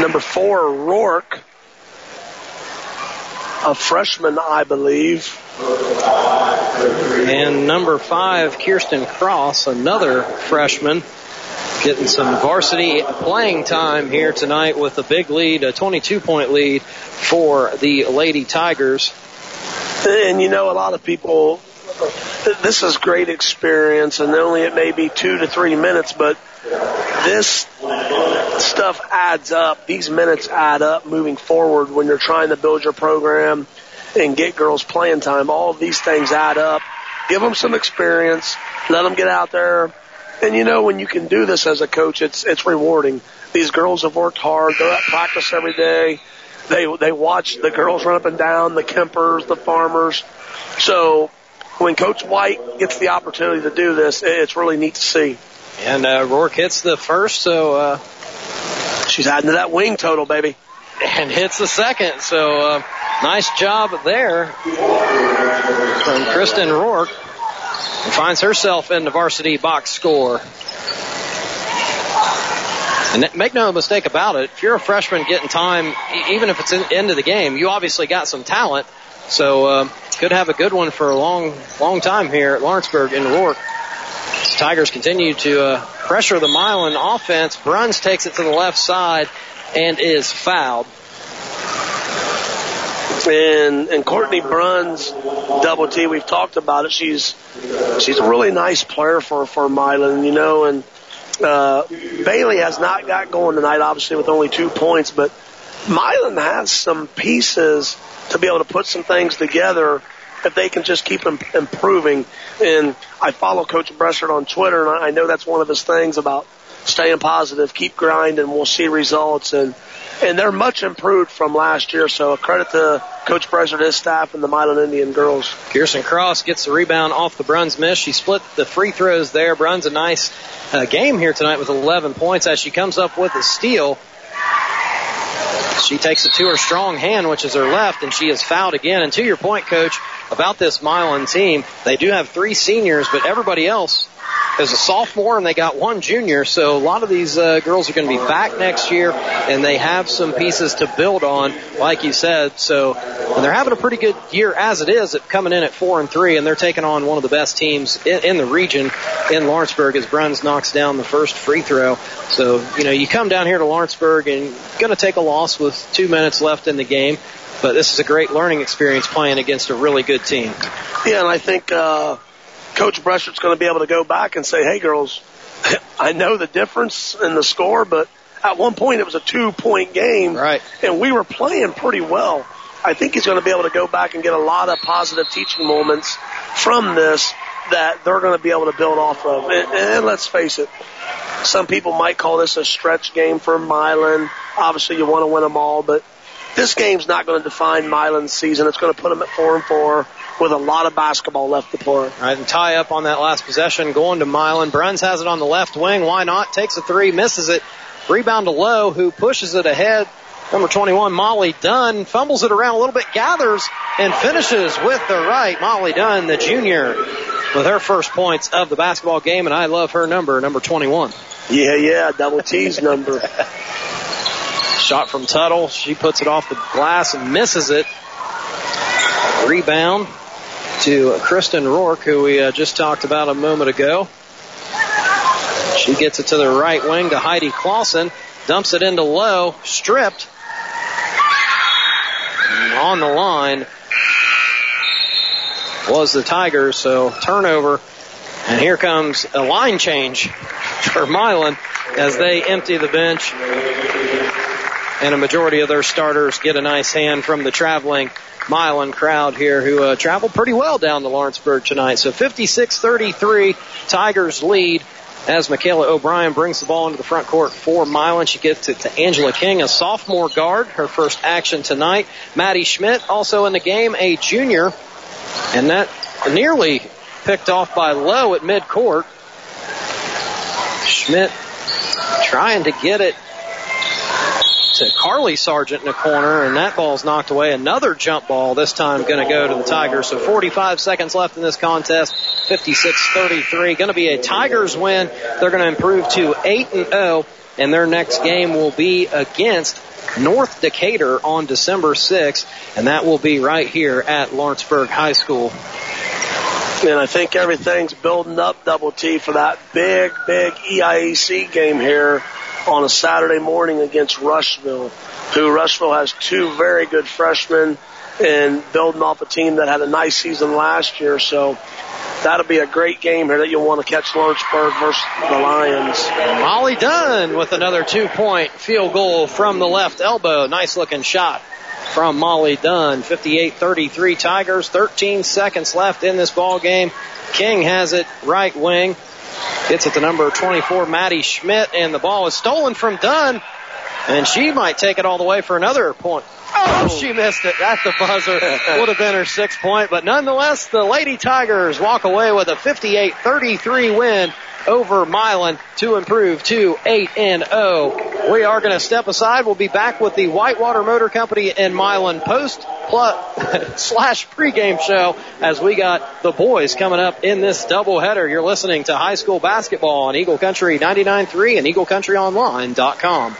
Number four, Rourke a freshman, I believe. And number five, Kirsten Cross, another freshman, getting some varsity playing time here tonight with a big lead, a 22 point lead for the Lady Tigers. And you know, a lot of people, this is great experience, and only it may be two to three minutes, but this stuff adds up. These minutes add up moving forward when you're trying to build your program and get girls playing time. All of these things add up. Give them some experience. Let them get out there. And you know, when you can do this as a coach, it's, it's rewarding. These girls have worked hard. They're at practice every day. They, they watch the girls run up and down, the Kempers, the farmers. So when Coach White gets the opportunity to do this, it's really neat to see. And uh, Rourke hits the first, so uh, she's adding to that wing total, baby. And hits the second, so uh, nice job there from Kristen Rourke. And finds herself in the varsity box score. And make no mistake about it, if you're a freshman getting time, even if it's in, into the game, you obviously got some talent. So uh, could have a good one for a long, long time here at Lawrenceburg in Rourke. Tigers continue to uh, pressure the Milan offense. Bruns takes it to the left side and is fouled. And and Courtney Bruns, double T. We've talked about it. She's she's a really nice player for for Milan, you know. And uh, Bailey has not got going tonight, obviously with only two points, but Milan has some pieces to be able to put some things together if they can just keep improving. And I follow Coach Bressert on Twitter, and I know that's one of his things about staying positive, keep grinding, we'll see results. And and they're much improved from last year. So a credit to Coach Bressert, his staff, and the Milan Indian girls. Kirsten Cross gets the rebound off the Bruns miss. She split the free throws there. Bruns a nice uh, game here tonight with 11 points as she comes up with a steal. She takes it to her strong hand, which is her left, and she is fouled again. And to your point, coach, about this Milan team, they do have three seniors, but everybody else is a sophomore and they got one junior. So a lot of these uh, girls are going to be back next year and they have some pieces to build on, like you said. So and they're having a pretty good year as it is at coming in at four and three and they're taking on one of the best teams in, in the region in Lawrenceburg as Bruns knocks down the first free throw. So, you know, you come down here to Lawrenceburg and going to take a loss with two minutes left in the game. But this is a great learning experience playing against a really good team. Yeah, and I think uh, Coach Breschert's going to be able to go back and say, "Hey, girls, I know the difference in the score, but at one point it was a two-point game, right? And we were playing pretty well. I think he's going to be able to go back and get a lot of positive teaching moments from this that they're going to be able to build off of. And, and let's face it, some people might call this a stretch game for Milan. Obviously, you want to win them all, but this game's not going to define Milan's season. It's going to put them at four and four with a lot of basketball left to play. All right, and tie up on that last possession, going to Milan. Bruns has it on the left wing. Why not? Takes a three, misses it. Rebound to Lowe, who pushes it ahead. Number 21, Molly Dunn, fumbles it around a little bit, gathers, and finishes with the right. Molly Dunn, the junior, with her first points of the basketball game, and I love her number, number 21. Yeah, yeah, double T's number. Shot from Tuttle. She puts it off the glass and misses it. Rebound to Kristen Rourke, who we uh, just talked about a moment ago. She gets it to the right wing to Heidi Clausen. Dumps it into low. Stripped. And on the line was the Tigers, so turnover. And here comes a line change for Milan as they empty the bench. And a majority of their starters get a nice hand from the traveling Milan crowd here who uh, traveled pretty well down to Lawrenceburg tonight. So 56-33, Tigers lead as Michaela O'Brien brings the ball into the front court for Milan. She gets it to Angela King, a sophomore guard, her first action tonight. Maddie Schmidt also in the game, a junior, and that nearly picked off by Lowe at midcourt. Schmidt trying to get it to Carly Sargent in the corner, and that ball's knocked away. Another jump ball, this time going to go to the Tigers. So 45 seconds left in this contest. 56-33. Going to be a Tigers win. They're going to improve to 8 and 0, and their next game will be against North Decatur on December 6th, and that will be right here at Lawrenceburg High School. And I think everything's building up double T for that big, big EIEC game here on a Saturday morning against Rushville, who Rushville has two very good freshmen and building off a team that had a nice season last year. So that'll be a great game here that you'll want to catch Lawrenceburg versus the Lions. Molly Dunn with another two point field goal from the left elbow. Nice looking shot from Molly Dunn. 58-33 Tigers. 13 seconds left in this ball game. King has it right wing. Gets it to number 24, Maddie Schmidt, and the ball is stolen from Dunn. And she might take it all the way for another point. Oh, she missed it at the buzzer. Would have been her sixth point, but nonetheless, the Lady Tigers walk away with a 58-33 win over Milan to improve to 8 and 0. We are going to step aside. We'll be back with the Whitewater Motor Company and Milan post plus, slash pregame show as we got the boys coming up in this doubleheader. You're listening to high school basketball on Eagle Country 99.3 and EagleCountryOnline.com.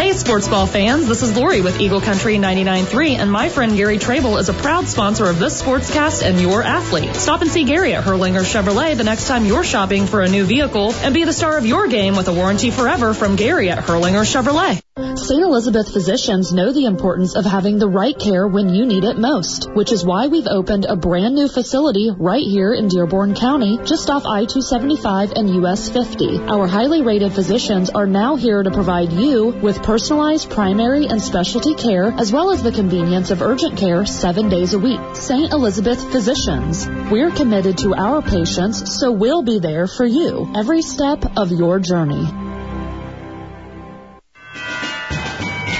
Hey, sports ball fans, this is Lori with Eagle Country 99.3, and my friend Gary Trable is a proud sponsor of this sportscast and your athlete. Stop and see Gary at Hurlinger Chevrolet the next time you're shopping for a new vehicle, and be the star of your game with a warranty forever from Gary at Hurlinger Chevrolet. St. Elizabeth physicians know the importance of having the right care when you need it most, which is why we've opened a brand new facility right here in Dearborn County, just off I-275 and US 50. Our highly rated physicians are now here to provide you with personalized primary and specialty care, as well as the convenience of urgent care seven days a week. St. Elizabeth Physicians. We're committed to our patients, so we'll be there for you every step of your journey.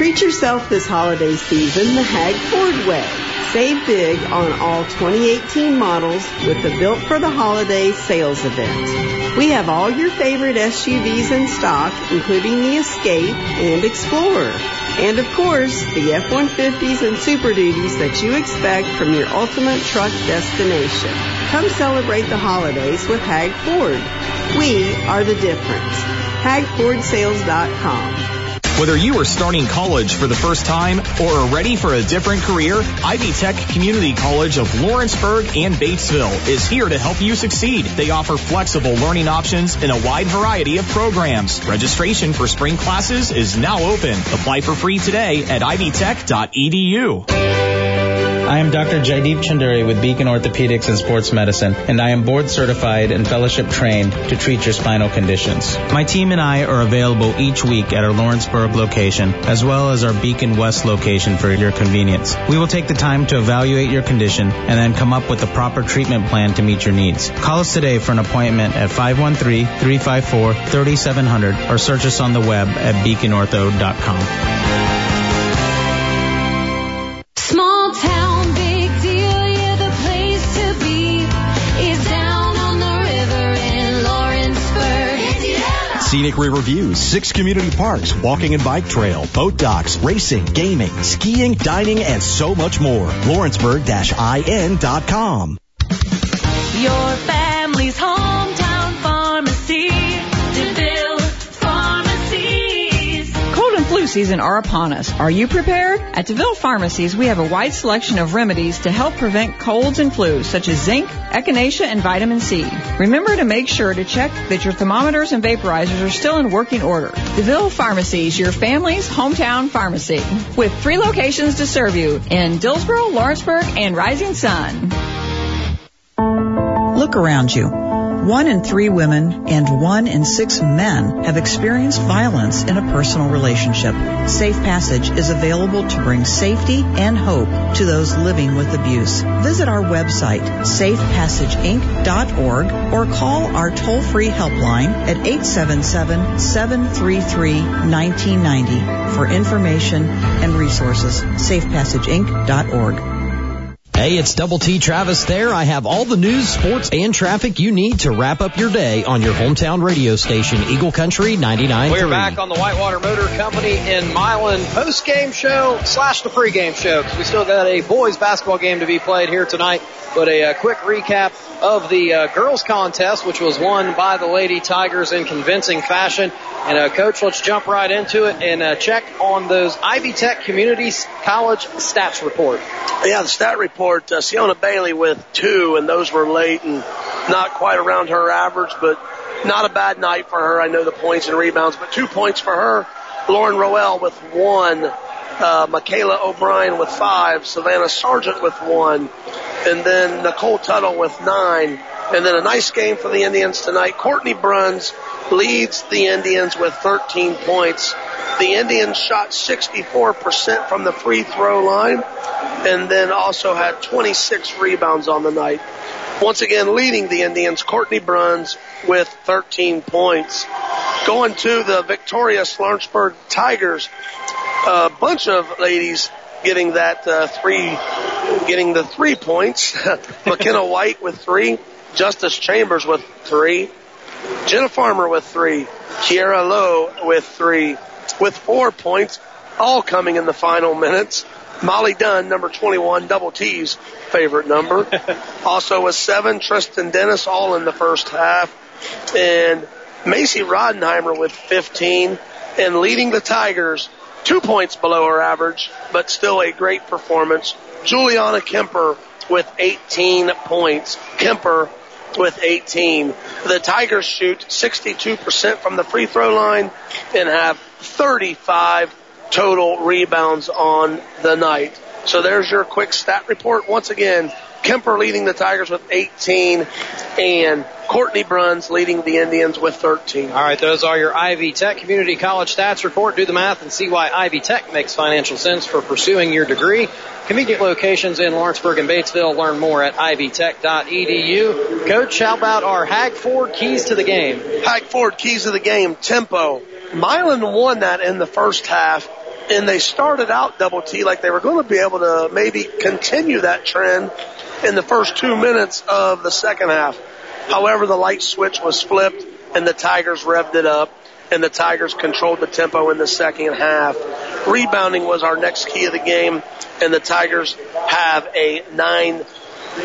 Treat yourself this holiday season the Hag Ford way. Save big on all 2018 models with the Built for the Holiday sales event. We have all your favorite SUVs in stock, including the Escape and Explorer. And of course, the F-150s and Super Duties that you expect from your ultimate truck destination. Come celebrate the holidays with Hag Ford. We are the difference. HagFordSales.com. Whether you are starting college for the first time or are ready for a different career, Ivy Tech Community College of Lawrenceburg and Batesville is here to help you succeed. They offer flexible learning options in a wide variety of programs. Registration for spring classes is now open. Apply for free today at ivytech.edu. I am Dr. Jaideep Chunduri with Beacon Orthopedics and Sports Medicine, and I am board certified and fellowship trained to treat your spinal conditions. My team and I are available each week at our Lawrenceburg location, as well as our Beacon West location for your convenience. We will take the time to evaluate your condition and then come up with the proper treatment plan to meet your needs. Call us today for an appointment at 513-354-3700 or search us on the web at beaconortho.com. Scenic river views, six community parks, walking and bike trail, boat docks, racing, gaming, skiing, dining, and so much more. Lawrenceburg-in.com. Your season are upon us. Are you prepared? At DeVille Pharmacies, we have a wide selection of remedies to help prevent colds and flus, such as zinc, echinacea, and vitamin C. Remember to make sure to check that your thermometers and vaporizers are still in working order. DeVille Pharmacies, your family's hometown pharmacy, with three locations to serve you in Dillsboro, Lawrenceburg, and Rising Sun. Look around you. One in three women and one in six men have experienced violence in a personal relationship. Safe Passage is available to bring safety and hope to those living with abuse. Visit our website, safepassageinc.org, or call our toll-free helpline at 877-733-1990 for information and resources. safepassageinc.org. Hey, it's Double T Travis there. I have all the news, sports, and traffic you need to wrap up your day on your hometown radio station, Eagle Country 99. We're back on the Whitewater Motor Company in Milan post game show slash the pregame show because we still got a boys basketball game to be played here tonight. But a, uh quick recap of the uh, girls contest, which was won by the Lady Tigers in convincing fashion. And uh, coach, let's jump right into it and uh, check on those Ivy Tech Community College stats report. Yeah, the stat report, uh, Siona Bailey with two, and those were late and not quite around her average, but not a bad night for her. I know the points and rebounds, but two points for her. Lauren Roel with one, uh, Michaela O'Brien with five, Savannah Sargent with one, and then Nicole Tuttle with nine. And then a nice game for the Indians tonight. Courtney Bruns leads the Indians with 13 points. The Indians shot 64% from the free throw line and then also had 26 rebounds on the night. Once again, leading the Indians, Courtney Bruns with 13 points. Going to the victorious Lawrenceburg Tigers, a bunch of ladies getting that uh, three, getting the three points. McKenna White with three, Justice Chambers with three, Jenna Farmer with three, Kiera Lowe with three, with four points, all coming in the final minutes. Molly Dunn, number 21, double T's favorite number. also with seven, Tristan Dennis, all in the first half. And Macy Rodenheimer with 15 and leading the Tigers two points below her average, but still a great performance. Juliana Kemper with 18 points. Kemper with 18. The Tigers shoot 62% from the free throw line and have 35 total rebounds on the night. So there's your quick stat report. Once again, Kemper leading the Tigers with 18 and Courtney Bruns leading the Indians with 13. All right, those are your Ivy Tech Community College stats report. Do the math and see why Ivy Tech makes financial sense for pursuing your degree. Convenient locations in Lawrenceburg and Batesville. Learn more at ivytech.edu. Coach, how about our Hag Ford keys to the game? Hag Ford keys to the game, tempo. Milan won that in the first half and they started out double T like they were going to be able to maybe continue that trend in the first two minutes of the second half. However, the light switch was flipped and the Tigers revved it up and the Tigers controlled the tempo in the second half. Rebounding was our next key of the game and the Tigers have a nine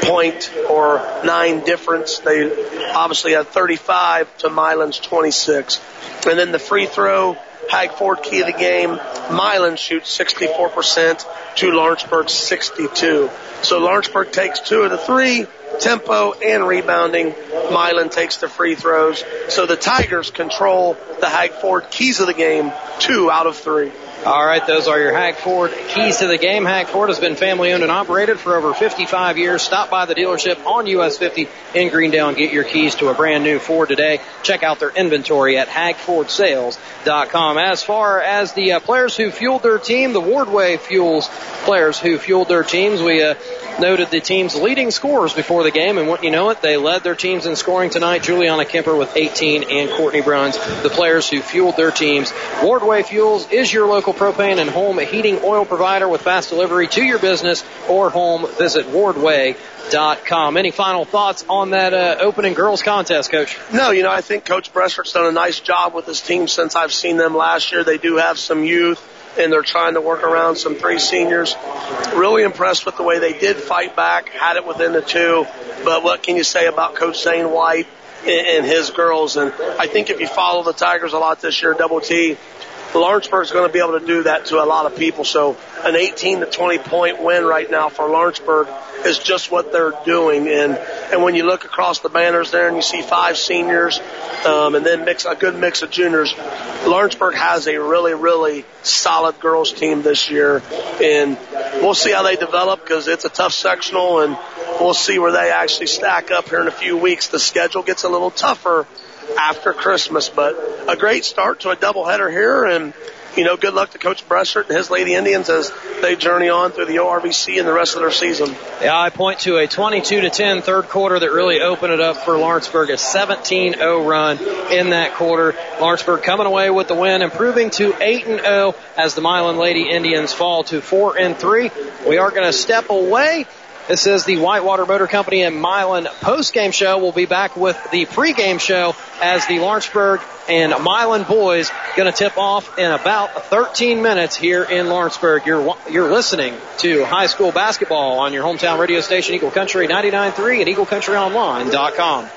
point or nine difference. They obviously had 35 to Milan's 26. And then the free throw, Hag Ford key of the game. Milan shoots 64% to Lawrenceburg 62. So Lawrenceburg takes two of the three, tempo and rebounding. Milan takes the free throws. So the Tigers control the Hag Ford keys of the game, two out of three. All right, those are your Hag Ford keys to the game. Hag Ford has been family owned and operated for over 55 years. Stop by the dealership on US 50 in Greendale and get your keys to a brand new Ford today. Check out their inventory at hagfordsales.com. As far as the uh, players who fueled their team, the Wardway fuels players who fueled their teams. We uh, noted the team's leading scorers before the game, and what you know it, they led their teams in scoring tonight. Juliana Kemper with 18 and Courtney Bruns, the players who fueled their teams. Wardway Fuels is your local propane and home heating oil provider with fast delivery to your business or home. Visit wardway.com. Any final thoughts on that uh, opening girls contest, Coach? No, you know, I think Coach Bressert's done a nice job with his team since I've seen them last year. They do have some youth and they're trying to work around some three seniors. Really impressed with the way they did fight back, had it within the two. But what can you say about Coach Zane White and his girls? And I think if you follow the Tigers a lot this year, Double T, Lawrenceburg's going to be able to do that to a lot of people. So an 18 to 20 point win right now for Lawrenceburg is just what they're doing. And and when you look across the banners there and you see five seniors, um, and then mix a good mix of juniors, Lawrenceburg has a really really solid girls team this year, and we'll see how they develop because it's a tough sectional, and we'll see where they actually stack up here in a few weeks. The schedule gets a little tougher after Christmas, but a great start to a doubleheader here and you know, good luck to Coach Bressert and his Lady Indians as they journey on through the ORVC and the rest of their season. Yeah, I point to a 22 to 10 third quarter that really opened it up for Lawrenceburg. A 17-0 run in that quarter. Lawrenceburg coming away with the win, improving to 8 and 0 as the Milan Lady Indians fall to 4 and 3. We are going to step away. This is the Whitewater Motor Company and Milan post-game show. We'll be back with the pre-game show as the Lawrenceburg and Milan boys going to tip off in about 13 minutes here in Lawrenceburg. You're you're listening to high school basketball on your hometown radio station Eagle Country 99.3 and EagleCountryOnline.com.